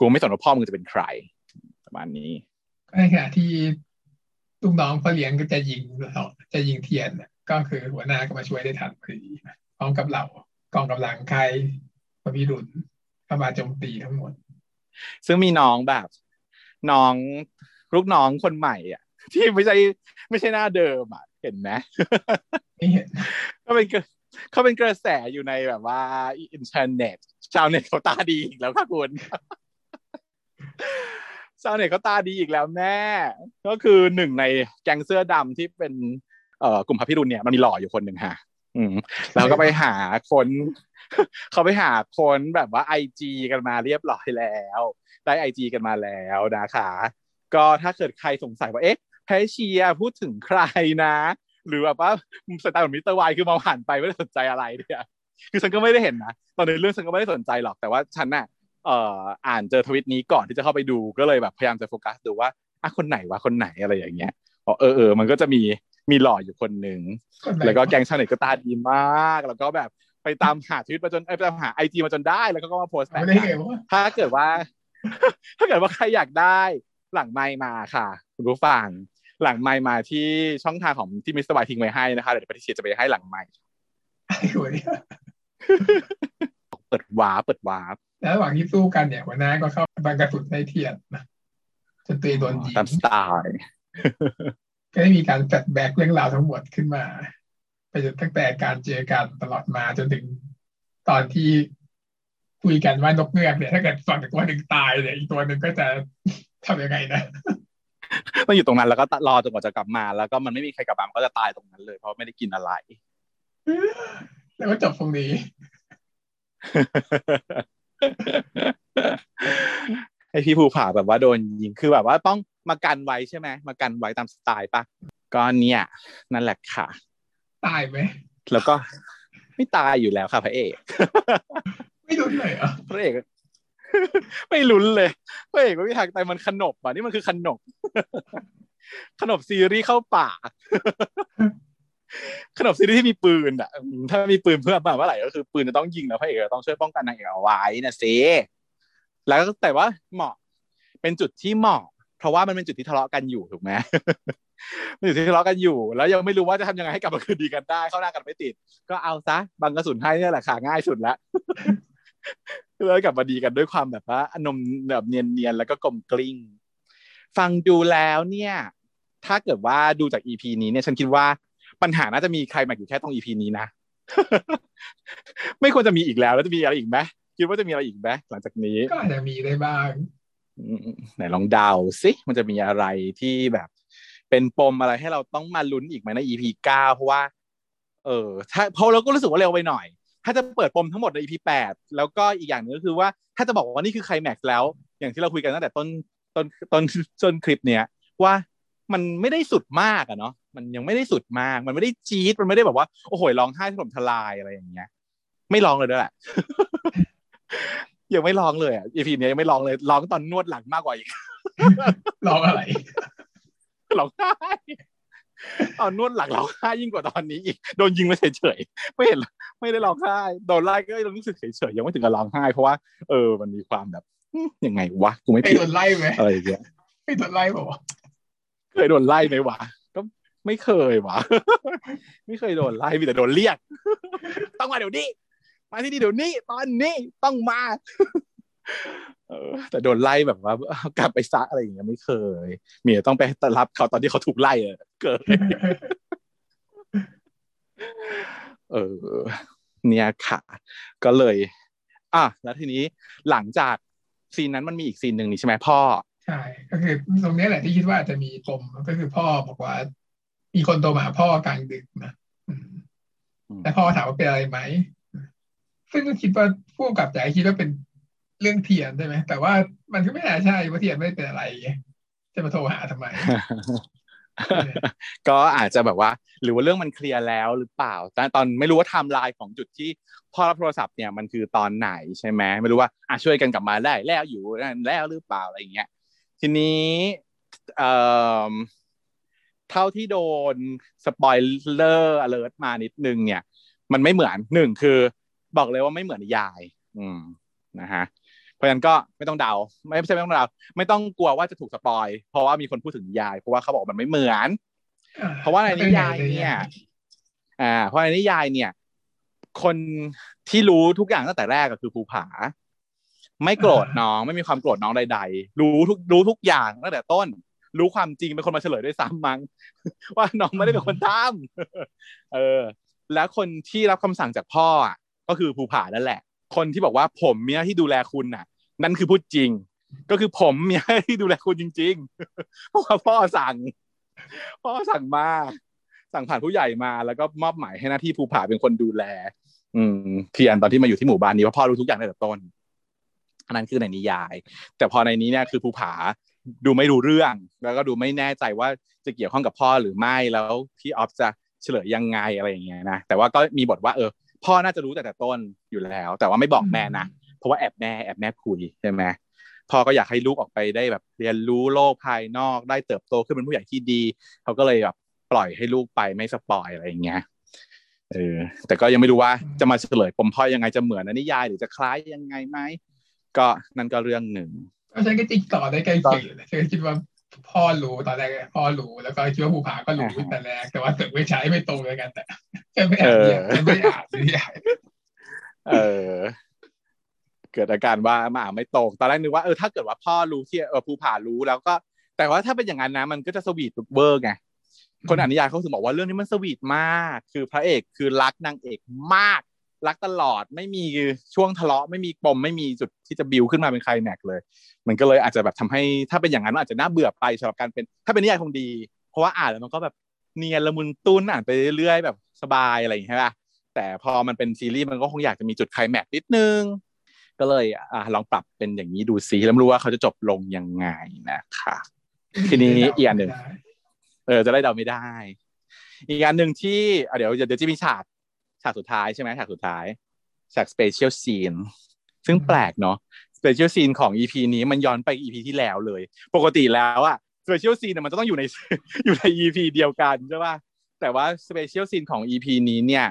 กูไม่สนว่าพ่อมึงจะเป็นใครประมาณนี้ในขณะที่ลูกน้องพ่อเลี้ยงก็จะยิงจะยิงเทียนก็คือหัวหน้าก็มาช่วยได้ทันพอดีพร้อมกับเรากองกำลังใครพระพิรุณเข้ามาโจมตีทั้งหมด ซึ่งมีน้องแบบ น้องลูกน้องคนใหม่อะ ที่ไม่ใช่ไม่ใช่หน้าเดิมอะ เห็นไหมไม่เห็นก็เป็นเขาเป็นกระแสอยู่ในแบบว่าอินเทอร์เน็ตชาวเน็ตเขาตาดีอีกแล้วค่ะคุณชาวเน็ตเขาตาดีอีกแล้วแม่ก็คือหนึ่งในแก๊งเสื้อดำที่เป็นเอ่อกลุ่มพระพิรุณเนี่ยมันมีหล่ออยู่คนหนึ่งฮะ อืมแล้วก็ไปหาคนเขาไปหาคนแบบว่า IG กันมาเรียบร้อยแล้ว ได้ IG กันมาแล้วนะคะ ก็ถ้าเกิดใครสงสัยว่าเอ๊ะแพเชียพูดถึงใครนะ หรือแบบว่าสไตล์ของ Mister Y คือมองผ่านไปไม่ได้สนใจอะไรเนี่ยคือฉันก็ไม่ได้เห็นนะตอนในเรื่องฉันก็ไม่ได้สนใจหรอกแต่ว่าฉันน่ะเอ่ออ่านเจอทวิตนี้ก่อนที่จะเข้าไปดูก็เลยแบบพยายามจะโฟกัสดูว่าอะคนไหนวะคนไหนอะไรอย่างเงี้ยอ๋อเออเออมันก็จะมี มีหล่ออยู่คนหนึ่งแล้วก็แก๊งชาวเน็ตก็ตาดีมาก แล้วก็แบบไปตามหาทวิตมาจนไปตามหา IG มาจนได้ แล้วก็มาโพสต์แบบถ้าเกิดว่า ถ้าเกิดว่าใครอยากได้ หลังไมค์มาค่ะ คุณผู้ฟังหลังไมค์มาที่ช่องทางของที่ Mister Y ทิ้งไว้ให้นะคะเดี๋ยวปฏิเสธจะไปให้หลังไมค์เปิด warp เปิด warpแล้วระหว่างที่สู้กันเนี่ยหัวหน้าก็เข้าบังกระสุนให้เทียนนะจนตีโดนยิงตามสไตล์ ก็ได้มีการ flashback เรื่องราวทั้งหมดขึ้นมา ไปจนตั้งแต่การเจอกันตลอดมาจนถึงตอนที่คุยกันว่านกเงือกเนี่ยถ้าเกิดฝั่งตัวหนึ่งตายเนี่ยอีกตัวหนึ่งก็จะทำยังไงนะต้องอยู่ตรงนั้นแล้วก็รอจนกว่าจะกลับมาแล้วก็มันไม่มีใครกลับมาก็จะตายตรงนั้นเลย เพราะไม่ได้กินอะไร แล้วก็จบตรงนี้ ไอพี่ภูผาแบบว่าโดนยิงคือแบบว่าต้อง มากันไว้ใช่ไหมมากันไว้ตามสไตล์ปะก็เนี่ย นั่นแหละค่ะ ตายไหมแล้วก็ไม่ตายอยู่แล้วค่ะพระเอก ไม่ลุ้นเลยอะพระเอกไม่ลุ้นเลยพระเอกไม่มีทางตายมันขนบอะนี่มันคือขนบขนบซีรีส์เข้าป่าขนบซีรีส์ที่มีปืนอะ ถ้ามีปืนเพื่อมาเมื่อไหร่ก็คือปืนจะต้องยิงแล้วพระเอกต้องช่วยป้องกันนางเอกเอาไว้นะเซแล้วแต่ว่าเหมาะ เป็นจุดที่เหมาะ เพราะว่ามันเป็นจุดที่ทะเลาะกันอยู่ถูกไหมมันอยู่ที่ทะเลาะกันอยู่ แล้วยังไม่รู้ว่าจะทำยังไงให้กลับมาคืนดีกันได้ เข้าหน้ากันไม่ติด ก็เอาซะบังกระสุนให้นี่แหละค่ะง่ายสุดละแล้วกลับมาดีกันด้วยความแบบว่าอนมแบบเนียนๆแล้วก็กลมกลิ้ง ฟังดูแล้วเนี่ย ถ้าเกิดว่าดูจากอีพีนี้เนี่ย ฉันคิดว่าปัญหาน่าจะมีใครมาอยู่แค่ตรงอีพีนี้นะไม่ควรจะมีอีกแล้วแล้วจะมีอะไรอีกไหมคิดว่าจะมีอะไรอีกไหมหลังจากนี้ก็อาจจะมีได้บ้าง ไหนลองเดาสิมันจะมีอะไรที่แบบ เป็นปมอะไรให้เราต้องมาลุ้นอีกไหมใน EP เก้าเพราะว่า เออถ้าเพราะเราก็รู้สึกว่าเร็วไปหน่อย ถ้าจะเปิดปมทั้งหมดใน EP แปดแล้วก็อีกอย่างนึงก็คือว่าถ้าจะบอกว่านี่คือไคลแม็กซ์แล้ว อย่างที่เราคุยกันตั้งแต่ต้นต้นต้นต้นคลิปเนี้ยว่ามันไม่ได้สุดมากอะเนาะมันยังไม่ได้สุดมาก มันไม่ได้จี๊ดมันไม่ได้แบบว่าโอ้โหร้องไห้ถล่มทลายอะไรอย่างเงี้ย ไม่ร้องเลยด้วยแหละ ยังไม่ร้องเลยอะอีพีนี้ยังไม่ร้องเลยร้องตอนนวดหลังมากกว่าอีกร้องอะไรร้องไห้ตอนนวดหลังร้องไห้ยิ่งกว่าตอนนี้อีกโดนยิงมาเฉยๆไม่เห็นไม่ได้ร้องไห้โดนไล่ก็รู้สึกเฉยๆยังไม่ถึงกับร้องไห้เพราะว่าเออมันมีความแบบยังไงวะกูไม่ผิดโดนไล่ไหมอะไรอย่างเงี้ยไม่โดนไล่บอกเคยโดนไล่ไหมวะก็ไม่เคยวะไม่เคยโดนไล่มีแต่โดนเรียก ต้องมาเดี๋ยวนี้ มาที่นี่เดี๋ยวนี้ ตอนนี้ต้องมาเออแต่โดนไล่แบบว่ากลับไปซักอะไรอย่างเงี้ยไม่เคย เมียต้องไปรับเขาตอนที่เขาถูกไล่อะเกิดเออ เนี่ยค่ะ ก็เลย อะแล้วทีนี้หลังจากซีนนั้นมันมีอีกซีนหนึ่งนี่ใช่ไหมพ่อใช่ก็คือตรงนี้แหละที่คิดว่าจะมีปมก็คือพ่อบอกว่า มีคนโทรมาพ่อกลางดึกนะแต่พ่อถามว่าเป็นอะไรไหม ซึ่งก็คิดว่าผู้กำกับอยากให้คิดว่าเป็นเรื่องเทียนใช่ไหมแต่ว่ามันก็ไม่น่าใช่ว่าเทียนไม่เป็นอะไรจะมาโทรหาทำไม ก็อาจจะแบบว่า หรือว่าเรื่องมันเคลียร์แล้วหรือเปล่าแต่ตอนไม่รู้ว่าไทม์ไลน์ของจุดที่พ่อรับโทรศัพท์เนี่ยมันคือตอนไหนใช่ไหมไม่รู้ว่าอะช่วยกันกลับมาได้แล้วอยู่แล้วหรือเปล่าอะไรอย่างเงี้ยทีนี้เอ่อเท่าที่โดน spoiler alert มานิดนึงเนี่ย มันไม่เหมือนหนึ่งคือ บอกเลยว่าไม่เหมือนนิยาย อืมนะฮะเพราะฉะนั้นก็ไม่ต้องเดา ไม่ใช่ไม่ต้องเดา ไม่ต้องกลัวว่าจะถูก spoil เพราะว่ามีคนพูดถึงนิยาย เพราะว่าเขาบอกมันไม่เหมือน เพราะว่าในนิยายเนี่ย อ่า เพราะในนิยายเนี่ย คนที่รู้ทุกอย่างตั้งแต่แรกก็คือภูผา ไม่โกรธน้อง ไม่มีความโกรธน้องใด ๆ รู้ทุกรู้ทุกอย่างตั้งแต่ต้น รู้ความจริงเป็นคนมาเฉลยด้วยซ้ำมั้งว่าน้องไม่ได้เป็นคนทำเออ แล้วคนที่รับคำสั่งจากพ่ออะ ก็คือภูผานั่นแหละ คนที่บอกว่าผมมีหน้าที่ดูแลคุณน่ะ นั่นคือพูดจริง ก็คือผมมีหน้าที่ดูแลคุณจริงๆเพราะว่าพ่อสั่ง พ่อสั่งมาสั่งผ่านผู้ใหญ่มาแล้วก็มอบหมายให้หน้าที่ภูผาเป็นคนดูแล อืมเทียนตอนที่มาอยู่ที่หมู่บ้านนี้ว่าพ่อรู้ทุกอย่างตั้งแต่ต้นอันนั้นคือในนิยาย แต่พอในนี้เนี่ยคือภูผาดูไม่รู้เรื่อง แล้วก็ดูไม่แน่ใจว่าจะเกี่ยวข้องกับพ่อหรือไม่แล้วพี่ออฟจะเฉลยยังไงอะไรอย่างเงี้ยนะแต่ว่าก็มีบทว่าเออ พ่อน่าจะรู้แต่แต่ต้นอยู่แล้ว แต่ว่าไม่บอกแม่นะเพราะว่าแอบแม่แอบแม่คุยใช่ไหมพ่อก็อยากให้ลูกออกไปได้แบบเรียนรู้โลกภายนอกได้เติบโตขึ้นเป็นผู้ใหญ่ที่ดี เขาก็เลยแบบปล่อยให้ลูกไปไม่สปอยอะไรอย่างเงี้ยเออแต่ก็ยังไม่รู้ว่าจะมาเฉลยปมพ่อยังไงจะเหมือนในนิยายหรือจะคล้ายยังไงไหมก็นั่นก็เรื่องหนึ่งก็ฉันก็จิกต่อได้ใกล้เคียงเลยฉันก็คิดว่า พ่อรู้ตอนแรกพ่อรู้แล้วก็คิดว่าภูผาก็รู้แต่แรกแต่ว่าถึงไม่ใช้ไม่ตรงเลยกัน แต่ฉันไม่อ่านเนี่ยฉันไม่อ่านนิยายเออ เกิดอาการว่ามาอ่านไม่ตรงตอนแรกนึกว่าเออถ้าเกิดว่าพ่อรู้ที่เออภูผารู้แล้วก็ แต่ว่าถ้าเป็นอย่างนั้นนะมันก็จะสวีทเวอร์ไงคนอ่านนิยายเขาถึงบอกว่าเรื่องนี้มันสวีทมาก คือพระเอกคือรักนางเอกมาก รักตลอดไม่มีช่วงทะเลาะไม่มีปมไม่มีจุดที่จะบิวขึ้นมาเป็นใครแม็กเลย มันก็เลยอาจจะแบบทำให้ถ้าเป็นอย่างนั้นอาจจะน่าเบื่อไปสำหรับการเป็น ถ้าเป็นนิยายคงดี เพราะว่าอ่านแล้วมันก็แบบเนียนละมุนตุ้นอ่านไปเรื่อยๆแบบสบายอะไรอย่างเงี้ยใช่ปะแต่พอมันเป็นซีรีส์มันก็คงอยากจะมีจุดไคลแม็กนิดนึงก็เลยอ่าลองปรับเป็นอย่างนี้ดูซิแล้วรู้ว่าเขาจะจบลงยังไงนะคะทีนี้อีกอันหนึ่งเออจะได้เดาไม่ได้ อีกอันหนึ่งที่เดี๋ยวเดี๋ยวจะมีฉาก ฉากสุดท้ายใช่ไหมฉากสุดท้ายฉาก special scene ซึ่งแปลกเนาะ special scene ของ EP นี้มันย้อนไป EP ที่แล้วเลย ปกติแล้วอะ special scene มันจะต้องอยู่ในอยู่ใน EP เดียวกันใช่ป่ะแต่ว่า special scene ของ EP นี้เนี่ย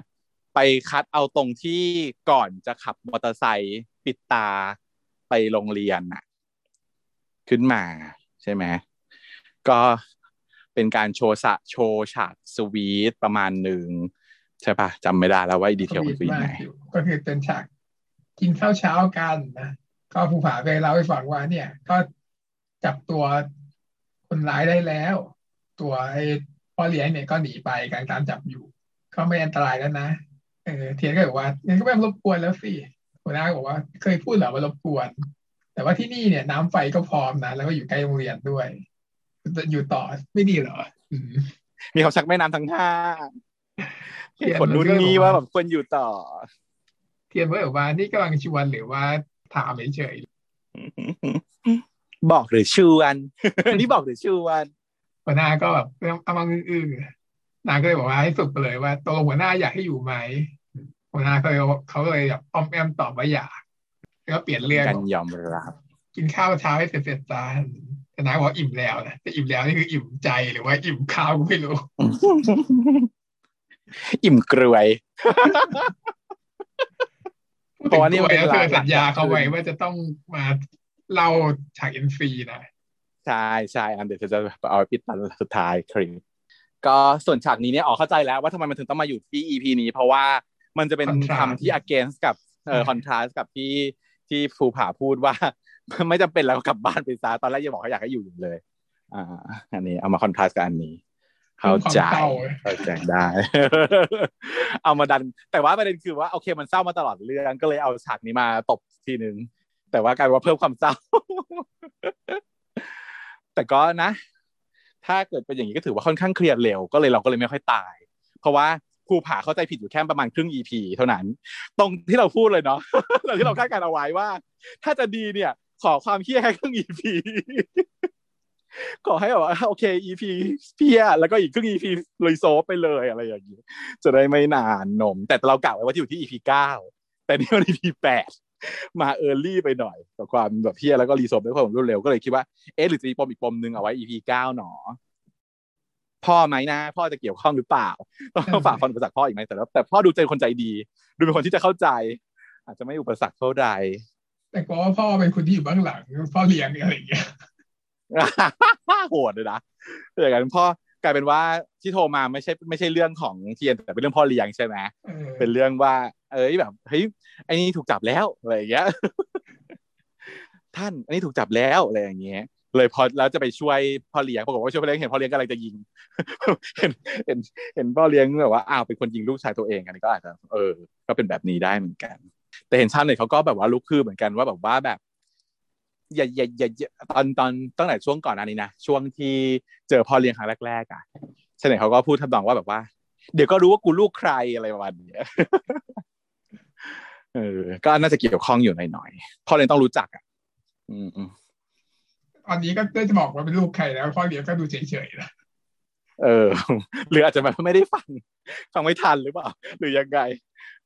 ไปคัดเอาตรงที่ก่อนจะขับมอเตอร์ไซค์ปิดตาไปโรงเรียนอะขึ้นมาใช่ไหมก็เป็นการโชว์สะโชว์ฉากสวีทประมาณหนึ่ง ใช่ปะจำไม่ได้แล้วว่าดีเทลมันเป็นยังไงก็คือเป็นฉากกินข้าวเช้ากันนะก็ภูผาไปเล่าให้ฟังว่าเนี่ย ก็จับตัวคนร้ายได้แล้ว ตัวไอ้พ่อเลี้ยงเนี่ยก็หนีไปการตามจับอยู่ ก็ไม่อันตรายแล้วนะเออเทียนก็บอกว่างั้นก็ไม่รบกวนแล้วสิหัวหน้าบอกว่าเคยพูดเหรอว่ารบกวน แต่ว่าที่นี่เนี่ยน้ำไฟก็พร้อมนะแล้วก็อยู่ใกล้โรงเรียนด้วย อยู่ต่อไม่ดีเหรอมีเขาชักแม่น้ำทั้งห้า คนรุ่นนี้ว่าแบบควรอยู่ต่อ เทียนเพื่อว่านี่กำลังชวนหรือว่าถามเฉยบอกหรือชวนนี่บอกหรือชวนหัวหน้าก็แบบเรื่องอ้างอึ้งๆนางก็เลยบอกว่าให้สุดไปเลยว่าตกลงหัวหน้าอยากให้อยู่ไหมหัวหน้าเขาเลยเขาเลยแบบอ้อมแอมตอบว่าอยากแล้วก็เปลี่ยนเรื่องกันยอมรับกินข้าวเช้าให้เสร็จเสร็จจานแต่นางบอกอิ่มแล้วนะแต่อิ่มแล้วนี่คืออิ่มใจหรือว่าอิ่มข้าวก็ไม่รู้ อิ่มกรวยเพราะว่านี่มันเคยสัญญาเขาไว้ว่าจะต้องมาเล่าฉากเอ็นฟีนะใช่ใช่อันเดี๋ยวจะเอาปิดตอนสุดท้ายครีมก็ส่วนฉากนี้เนี่ยออกเข้าใจแล้วว่าทำไมมันถึงต้องมาอยู่ที่ EP นี้ เพราะว่ามันจะเป็นคำที่ against กับเอ่อ contrast กับที่ที่ภูผาพูดว่าไม่จำเป็นแล้วกลับบ้านไปซะตอนแรกยังบอกเขาอยากให้อยู่อยู่เลย อ่า อันนี้เอามา contrast กับอันนี้ เข้าใจเข้าใจได้ เอามาดัน แต่ว่าประเด็นคือว่าโอเคมันเศร้ามาตลอดเรื่องก็เลยเอาฉากนี้มาตบทีนึงแต่ว่ากลายว่าเพิ่มความเศร้า แต่ก็นะ ถ้าเกิดเป็นอย่างนี้ก็ถือว่าค่อนข้างเคลียร์เร็วก็เลยเราก็เลยไม่ค่อยตาย เพราะว่าภูผาเข้าใจผิดอยู่แค่ประมาณครึ่ง EP เท่านั้น ตรงที่เราพูดเลยเนาะเราที่เราคาดการเอาไว้ว่า ถ้าจะดีเนี่ย ขอความเพี้ยแค่ครึ่ง EP ขอให้แบบว่าโอเค EP เพี้ยแล้วก็อีกครึ่ง EP เลยโซไปเลยอะไรอย่างนี้จะได้ไม่นานนม แต่เรากะไว้ว่าที่อยู่ที่ EP เก้าแต่นี่มัน EP แปดมาเออร์ลี่ไปหน่อยกับความแบบเพี้ยแล้วก็รีโซฟด้วยความรวดเร็วก็เลยคิดว่าเอ๊ะหรือจะมีปมอีกปมหนึ่งเอาไว้ EP เก้าหนอพ่อไหมนะ พ่อจะเกี่ยวข้องหรือเปล่า ต้องฝากความอุปสรรคพ่ออีกไหมแต่แต่พ่อดูเป็นคนใจดี ดูเป็นคนที่จะเข้าใจ อาจจะไม่อุปสรรคเท่าใดแต่ก็ว่าพ่อเป็นคนที่อยู่เบื้องหลังพ่อเลี้ยงอะไรอย่างเงี้ย โหดเลยนะอย่างนั้นพ่อกลายเป็นว่าที่โทรมาไม่ใช่ไม่ใช่เรื่องของเทียนแต่เป็นเรื่องพ่อเลี้ยงใช่ไหมเป็นเรื่องว่า เอ้ยแบบเฮ้ยไอ้นี่ถูกจับแล้วอะไรอย่างเงี้ยท่านอันนี้ถูกจับแล้วอะไรอย่างเงี้ยเลยพอแล้วจะไปช่วยพ่อเลี้ยงปรากฏว่าช่วยพ่อเลี้ยงเห็นพ่อเลี้ยงกำลังจะยิง เห็นเห็นเห็นพ่อเลี้ยงแบบว่าอ้าวเป็นคนยิงลูกชายตัวเองอันนี้ก็อาจจะเออ ก็เป็นแบบนี้ได้เหมือนกัน แต่เห็นชาวเน็ตเขาก็แบบว่าลุกคือเหมือนกันว่าแบบว่าแบบ อย่าอย่าอย่าตอนตอนตั้งแต่ช่วงก่อนอันนี้นะช่วงที่เจอพ่อเลี้ยงครั้งแรกๆอะชาวเน็ตเขาก็พูดทำนองว่าแบบว่า เดี๋ยวก็รู้ว่ากูลูกใครอะไรประมาณนี้เออก็น่าจะเกี่ยวข้องอยู่หน่อยๆพ่อเลยต้องรู้จักอะ อืมตอนนี้ก็ได้จะบอกว่าเป็นลูกใครแล้วพ่อเลี้ยงก็ดูเฉยๆนะเออ หรืออาจจะแบบไม่ได้ฟัง ฟังไม่ทันหรือเปล่า หรือยังไง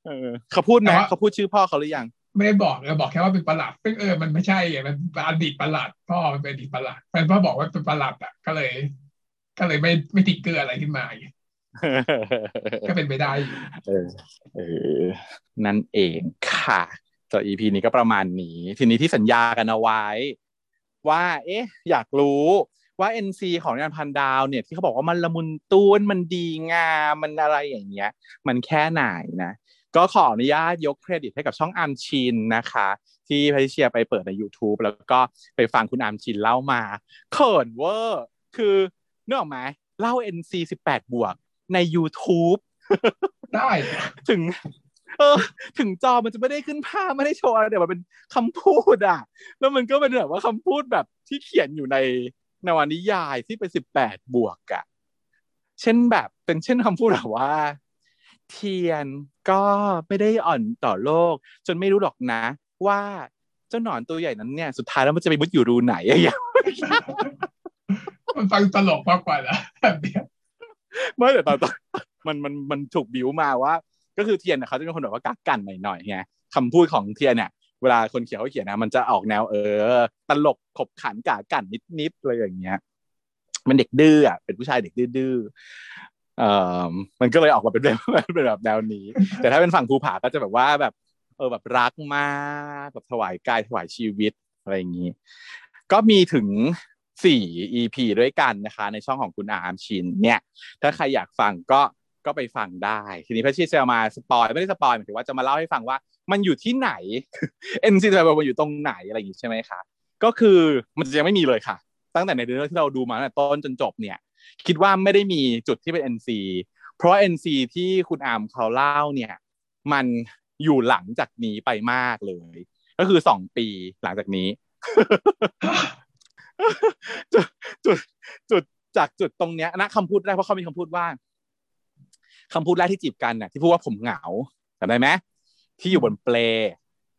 เออ เขาพูดไหมเขาพูดชื่อพ่อเขาหรือยัง ไม่ได้บอกเลยบอกแค่ว่าเป็นประหลัดซึ่งเออมันไม่ใช่ไงมันอดีตประหลัดพ่อมันเป็นอดีตประหลัดแฟนพ่อบอกว่าเป็นประหลัดอะก็เลย ก็เลยไม่ไม่ติ๊กเกอร์อะไรขึ้นมาก็เป็นไปได้เออเออ นั่นเองค่ะต่อ EP นี้ก็ประมาณนี้ ทีนี้ที่สัญญากันเอาไว้ ว่า เอ๊ะ อยากรู้ว่า NC ของนิทานพันดาวเนี่ยที่เขาบอกว่ามันละมุนตูนมันดีงามมันอะไรอย่างเงี้ย มันแค่ไหนนะ ก็ขออนุญาตยกเครดิตให้กับช่องอาร์มชินนะคะ ที่พทิเชียไปเปิดใน YouTube แล้วก็ไปฟังคุณอาร์มชินเล่ามาเขินเวอร์คือเนื้อออกไหมเล่า NC 18 บวกใน YouTube ได้ถึงเออถึงจอมันจะไม่ได้ขึ้นภาพไม่ได้โชว์อะไรแต่มันเป็นคำพูดอะ แล้วมันก็เป็นแบบว่าคำพูดแบบที่เขียนอยู่ในนวนิยายที่เป็นสิบแปดบวกอะเช่นแบบเป็นเช่นคำพูดแบบว่า เทียนก็ไม่ได้อ่อนต่อโลก จนไม่รู้หรอกนะ ว่าเจ้าหนอนตัวใหญ่นั้นเนี่ย สุดท้ายแล้วมันจะไปมุดอยู่รูไหนอะอย่างมันฟังตลกมากกว่านะแบบเนี้ยไม่แต่ตอนมันมันมันถูกบิวมาว่า ก็คือเทียนเขาจะเป็นคนแบบว่ากักกันหน่อยๆไงคำพูดของเทียนเนี่ยเวลาคนเขียนเขาเขียนนะมันจะออกแนวเออ ตลกขบขันกากันนิดๆอะไรอย่างเงี้ย มันเด็กดื้ออะเป็นผู้ชายเด็กดื้อเอ่อ มันก็เลยออกมาเป็นแบบเป็นแบบแนวนี้ แต่ถ้าเป็นฝั่งภูผาก็จะแบบว่าแบบ เออแบบรักมากแบบถวายกายถวายชีวิตอะไรอย่างนี้ ก็มีถึงสี่ EP ด้วยกันนะคะ ในช่องของคุณอาร์มชินเนี่ย ถ้าใครอยากฟังก็ก็ไปฟังได้ ทีนี้พระชีจะมาสปอยไม่ได้สปอยหมายถึงว่าจะมาเล่าให้ฟังว่ามันอยู่ที่ไหน NC จะมันอยู่ตรงไหนอะไรอย่างนี้ใช่ไหมคะก็คือมันจะยังไม่มีเลยค่ะ ตั้งแต่ในเรื่องที่เราดูมาตั้งแต่ต้นจนจบเนี่ย คิดว่าไม่ได้มีจุดที่เป็น NC เพราะ NC ที่คุณอามเขาเล่าเนี่ย มันอยู่หลังจากนี้ไปมากเลย ก็คือสองปีหลังจากนี้จุดจุดจุดจากจุดตรงเนี้ยนะคำพูดแรกเพราะเขามีคำพูดว่าคำพูดแรกที่จีบกันน่ะที่พูดว่าผมเหงาจำได้ไหมที่อยู่บนเปล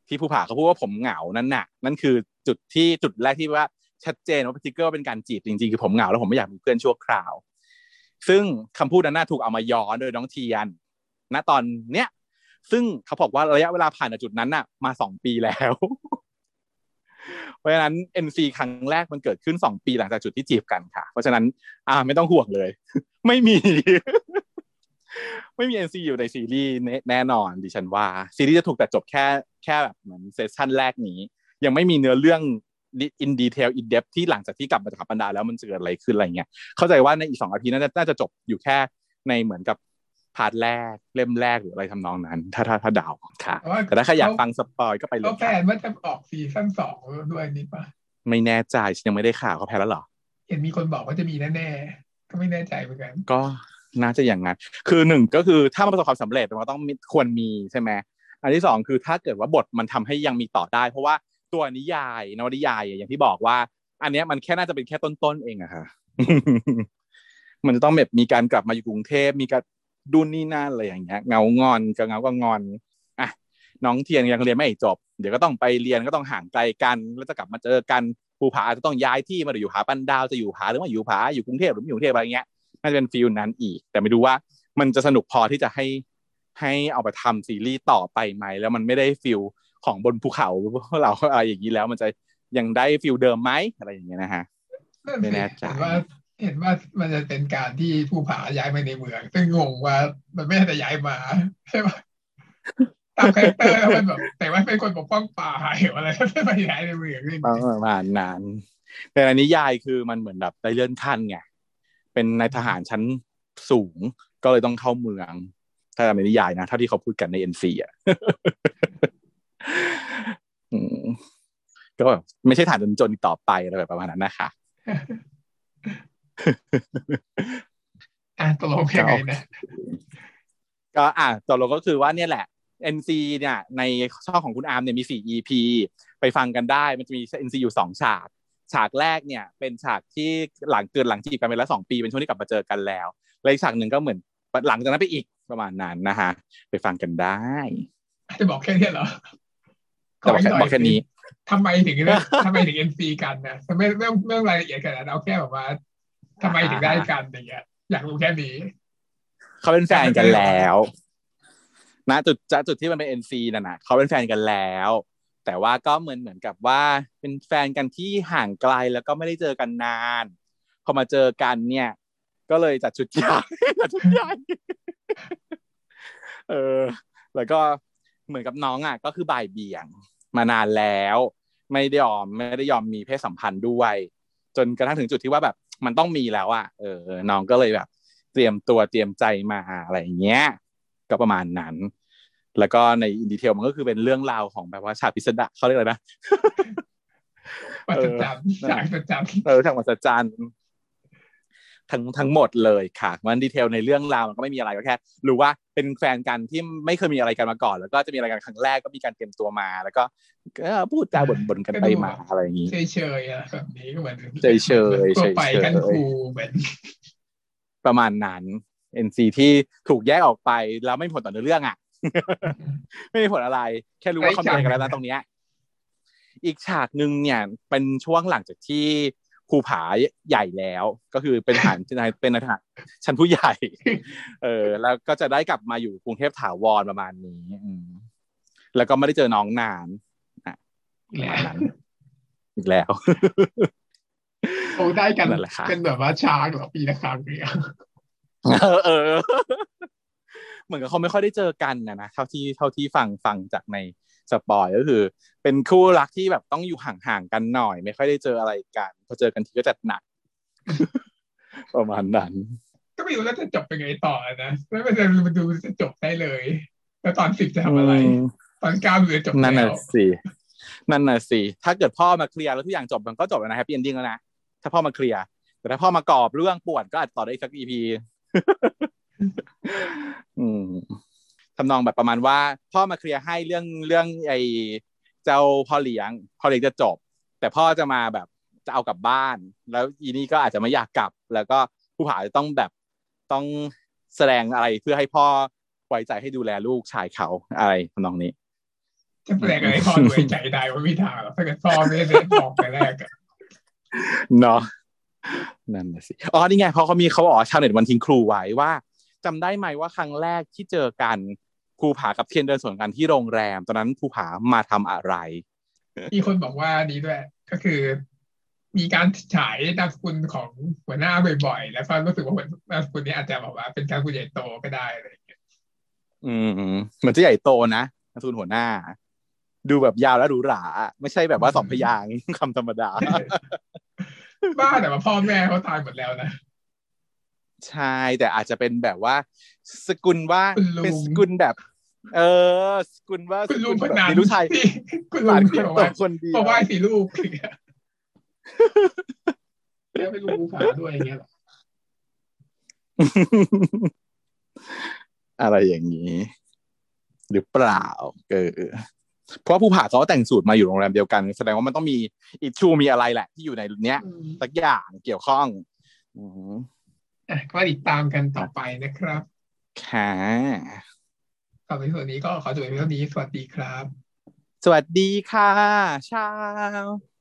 ที่ผู้ผ่าเขาพูดว่าผมเหงานั่นน่ะ นั่นคือจุดที่จุดแรกที่ว่า ชัดเจนว่าพิจิเกอร์เป็นการจีบจริงๆ คือผมเหงาแล้วผมไม่อยากมีเพื่อนชั่วคราว ซึ่งคำพูดนั้นน่าถูกเอามาย้อนโดยน้องเทียน ณตอนเนี้ยซึ่งเขาบอกว่าระยะเวลาผ่านจากจุดนั้นน่ะ มาสองปีแล้ว เพราะฉะนั้น NC ครั้งแรกมันเกิดขึ้นสองปีหลังจากจุดที่จีบกันค่ะ เพราะฉะนั้น อ่าไม่ต้องห่วงเลย ไม่มี ไม่มี NC อยู่ในซีรีส์แน่นอนดิฉันว่า ซีรีส์จะถูกแต่จบแค่แค่แบบเหมือน session แรกนี้ ยังไม่มีเนื้อเรื่อง in detail in depth ที่หลังจากที่กลับมาจากบรรดาแล้วมันจะเกิดอะไรขึ้นอะไรเงี้ยเข้าใจว่าในอีกสองอาทิตย์น่าจะจบอยู่แค่ในเหมือนกับ part แรกเล่มแรกหรืออะไรทำนองนั้น ถ้าถ้าถ้าดาวค่ะ แต่ถ้าใครอยากฟัง spoil ก็ไปเลยเขา plan ว่าจะออก season สองด้วยนี่ปะไม่แน่ใจยังไม่ได้ข่าวเขาแพ้แล้วหรอ เห็นมีคนบอกว่าจะมีแน่ๆก็ไม่แน่ใจเหมือนกัน ก็น่าจะอย่างนั้นคือหนึ่งก็คือถ้ามันประสบความสำเร็จมันก็ต้องควรมีใช่ไหมอันที่สองคือถ้าเกิดว่าบทมันทำให้ยังมีต่อได้ เพราะว่า ตัวนิยายนวนิยายอย่างที่บอกว่า อันนี้มันแค่น่าจะเป็นแค่ต้นๆเองอะค่ะ มันจะต้องแบบมีการกลับมาอยู่กรุงเทพมีการนู่นนี่นั่นอะไรอย่างเงี้ย ง้องอนก็ง้อก็งอนอะน้องเทียนยังเรียนไม่จบ เดี๋ยวก็ต้องไปเรียนก็ต้องห่างไกลกัน แล้วจะกลับมาเจอกันภูผาอาจจะต้องย้ายที่มาอยู่ผาพันดาวจะอยู่ผาหรือว่าอยู่ผาอยู่กรุงเทพหรือไม่อยู่กรุงเทพอะไรเงี้ยน่าจะเป็น feel นั้นอีก แต่ไม่รู้ว่ามันจะสนุกพอที่จะให้ให้เอาไปทำซีรีส์ต่อไปไหมแล้วมันไม่ได้ feel ของบนภูเขาเราอะไรอย่างนี้แล้ว มันจะยังได้ feel เดิมไหมอะไรอย่างเงี้ยนะฮะไม่แน่ใจเห็นว่าเห็นว่ามันจะเป็นการที่ภูผาย้ายมาในเมือง ซึ่งงงว่ามันไม่ได้ย้ายมาใช่ไหมตาม character แล้วมันแบบแต่ว่าเป็นคนปกป้องป่าหรืออะไรไม่ไปย้ายในเมืองนี่ประมาณนั้นแต่ในนิยายคือมันเหมือนแบบได้เลื่อนขั้นไงเป็นนายทหารชั้นสูงก็เลยต้องเข้าเมือง ถ้าในนิยายนะเท่าที่เขาพูดกันใน NC อะอืม ก็แบบไม่ใช่ฐานจนจนต่อไปอะไรแบบประมาณนั้นนะคะอะตกลงยังไงนะก็อะตกลงก็คือว่าเนี่ยแหละ NC เนี่ย ในช่องของคุณอาร์มเนี่ยมี 4 EP ไปฟังกันได้ มันจะมี NC อยู่ 2 ฉาก ฉากแรกเนี่ย เป็นฉากที่หลังเกินหลังจีบกันไปแล้วสองปี เป็นช่วงที่กลับมาเจอกันแล้ว แล้วอีกฉากหนึ่งก็เหมือนหลังจากนั้นไปอีกประมาณนั้นนะฮะ ไปฟังกันได้ จะบอกแค่นี้เหรอ แต่บอกแค่ขหบอกแค่นี้ทำไมถึงเรื่องทำไมถึงเอ็นซีกันนะไม่ไม่ต้องไม่ต้องรายละเอียดขนาดนั้นเอาแค่แบบว่าทำไมถึงได้กันอย่างเงี้ย อยากรู้แค่นี้เขาเป็นแฟนกันแล้วนะจุดจะจุดที่มันเป็นเอ็นซีน่ะนะเขาเป็นแฟนกันแล้ว แต่ว่าก็เหมือนเหมือนกับว่าเป็นแฟนกันที่ห่างไกลแล้วก็ไม่ได้เจอกันนานพอมาเจอกันเนี่ย ก็เลยจัดชุดใหญ่จัดชุดใหญ่เออ แล้วก็ เหมือนกับน้องอะก็คือบ่ายเบี่ยงมานานแล้ว ไม่ได้ยอมไม่ได้ยอมมีเพศสัมพันธ์ด้วย จนกระทั่งถึงจุดที่ว่าแบบมันต้องมีแล้วอะเออน้องก็เลยแบบ เตรียมตัวเตรียมใจมาอะไรอย่างเงี้ยก็ประมาณนั้น แล้วก็ในอินดีเทลมันก็คือเป็นเรื่องราวของแบบว่าฉากพิสดารเขาเรียกอะไรนะปัจจุบันฉากประจำเออฉากมหัศจรรย์ ทั้งทั้งหมดเลยค่ะมันดีเทลในเรื่องราวมันก็ไม่มีอะไรก็แค่รู้ว่าเป็นแฟนกันที่ไม่เคยมีอะไรกันมาก่อน แล้วก็จะมีอะไรกันครั้งแรกก็มีการเตรียมตัวมา แล้วก็ก็พูดจาบ่นๆกันไปมาอะไรอย่างนี้เฉยๆอะแบบนี้ก็เหมือนเฉยๆเฉยๆทั่วไปกันครูเหมือนประมาณนั้น NC ที่ถูกแยกออกไปแล้วไม่มีผลต่อเนื้อเรื่องอะ ไม่มีผลอะไร แค่รู้ว่าเขามีอะไรกันแล้วนะตรงเนี้ยอีกฉากหนึ่งเนี่ยเป็นช่วงหลังจากที่ ภูผาใหญ่แล้ว ก็คือเป็นทหารเป็นนายทหารชั้นผู้ใหญ่ เออ แล้วก็จะได้กลับมาอยู่กรุงเทพถาวรประมาณนี้อืมแล้วก็ไม่ได้เจอน้องนานอะประมาณนั้นอีกแล้วโอ้ได้กันนั่นแหละค่ะเป็นแบบว่าช้างเหรอปีละครั้งเนี่ยเออเออ เหมือนกับเขาไม่ค่อยได้เจอกันนะนะเท่าที่เท่าที่ฟังฟังจากใน spoil ก็คือ เป็นคู่รักที่แบบต้องอยู่ห่างๆกันหน่อย ไม่ค่อยได้เจออะไรกันพอเจอกันทีก็จัดหนัก ประมาณนั้น ก็ไม่รู้แล้วจะจบเป็นไงต่อนะไม่เป็นไรมาดูจะจบได้เลย แล้วตอนสิบจะทำอะไรมตอนเก้าหรือจบนั่นแล้น่ะวสินั่นน่ะสิถ้าเกิดพ่อมาเคลียร์แล้วทุกอย่างจบมันก็จบแล้วนะ happy ending แล้วนะถ้าพ่อมาเคลียร์แต่ถ้าพ่อมาก่อเรื่องปวดก็อาจต่อได้อีกสัก EPอืม ทำนองแบบประมาณว่า พ่อมาเคลียร์ให้เรื่องเรื่องไอ้เจ้าพ่อเลี้ยงพ่อเลี้ยงจะจบ แต่พ่อจะมาแบบจะเอากลับบ้าน แล้วอีนี่ก็อาจจะไม่อยากกลับ แล้วก็ผู้ผาจะต้องแบบต้องแสดงอะไรเพื่อให้พ่อไว้ใจให้ดูแลลูกชายเขาอะไรทำนองนี้จะแปลกอะไรพ่อรวยใจได้ว่าไม่ทางหรอกถ้าเกิดพ่อไม่ได้บอกแต่แรกอะเนาะนั่นน่ะสิอ๋อนี่ไงเพราะเขามีเขาบอกว่าชาวเน็ตวันทิ้งครูไว้ว่าจำได้ไหมว่าครั้งแรกที่เจอกัน ภูผากับเทียนเดินสวนกันที่โรงแรม ตอนนั้นภูผามาทำอะไร มีคนบอกว่านี้ด้วย ก็คือ มีการฉายนามสกุลของหัวหน้าบ่อยๆ แล้วก็รู้สึกว่าหัวนามสกุลนี้อาจจะแบบว่าเป็นการกุญใหญ่โตก็ได้อะไรอย่างเงี้ยอืมเหมือนจะใหญ่โตนะนามสกุลหัวหน้า ดูแบบยาวและหรูหรา ไม่ใช่แบบว่าสองพยางค์คำธรรมดาบ้าแต่ว่าพ่อแม่เขาตายหมดแล้วนะ ใช่แต่อาจจะเป็นแบบว่า สกุลว่าคุณลุงเป็นสกุลแบบ เออ สกุลว่าคุณลุงสคนแบบนั้นมีลูกชายที่คุณหลุลานงคที่นบอกโตว่าคนเดียเพราะวว่าสีลูกอย่างเงี้ยแล้วเป็นลูกภูผาด้วยอย่างเงี้ยเหรออะไรอย่างนี้ หรือเปล่า เออเพราะว่าผู้ผ่าเขาแต่งสูตรมาอยู่โรงแรมเดียวกัน แสดงว่ามันต้องมีอิชูมีอะไรแหละ ที่อยู่ในเนี้ยอืมสักอย่างเกี่ยวข้องอืมอะ ก็ติดตามกันต่อไปนะครับ ค่ะต่อไปส่วนนี้ก็ขอจบเพียงเท่านี้ สวัสดีครับ สวัสดีค่ะเช้า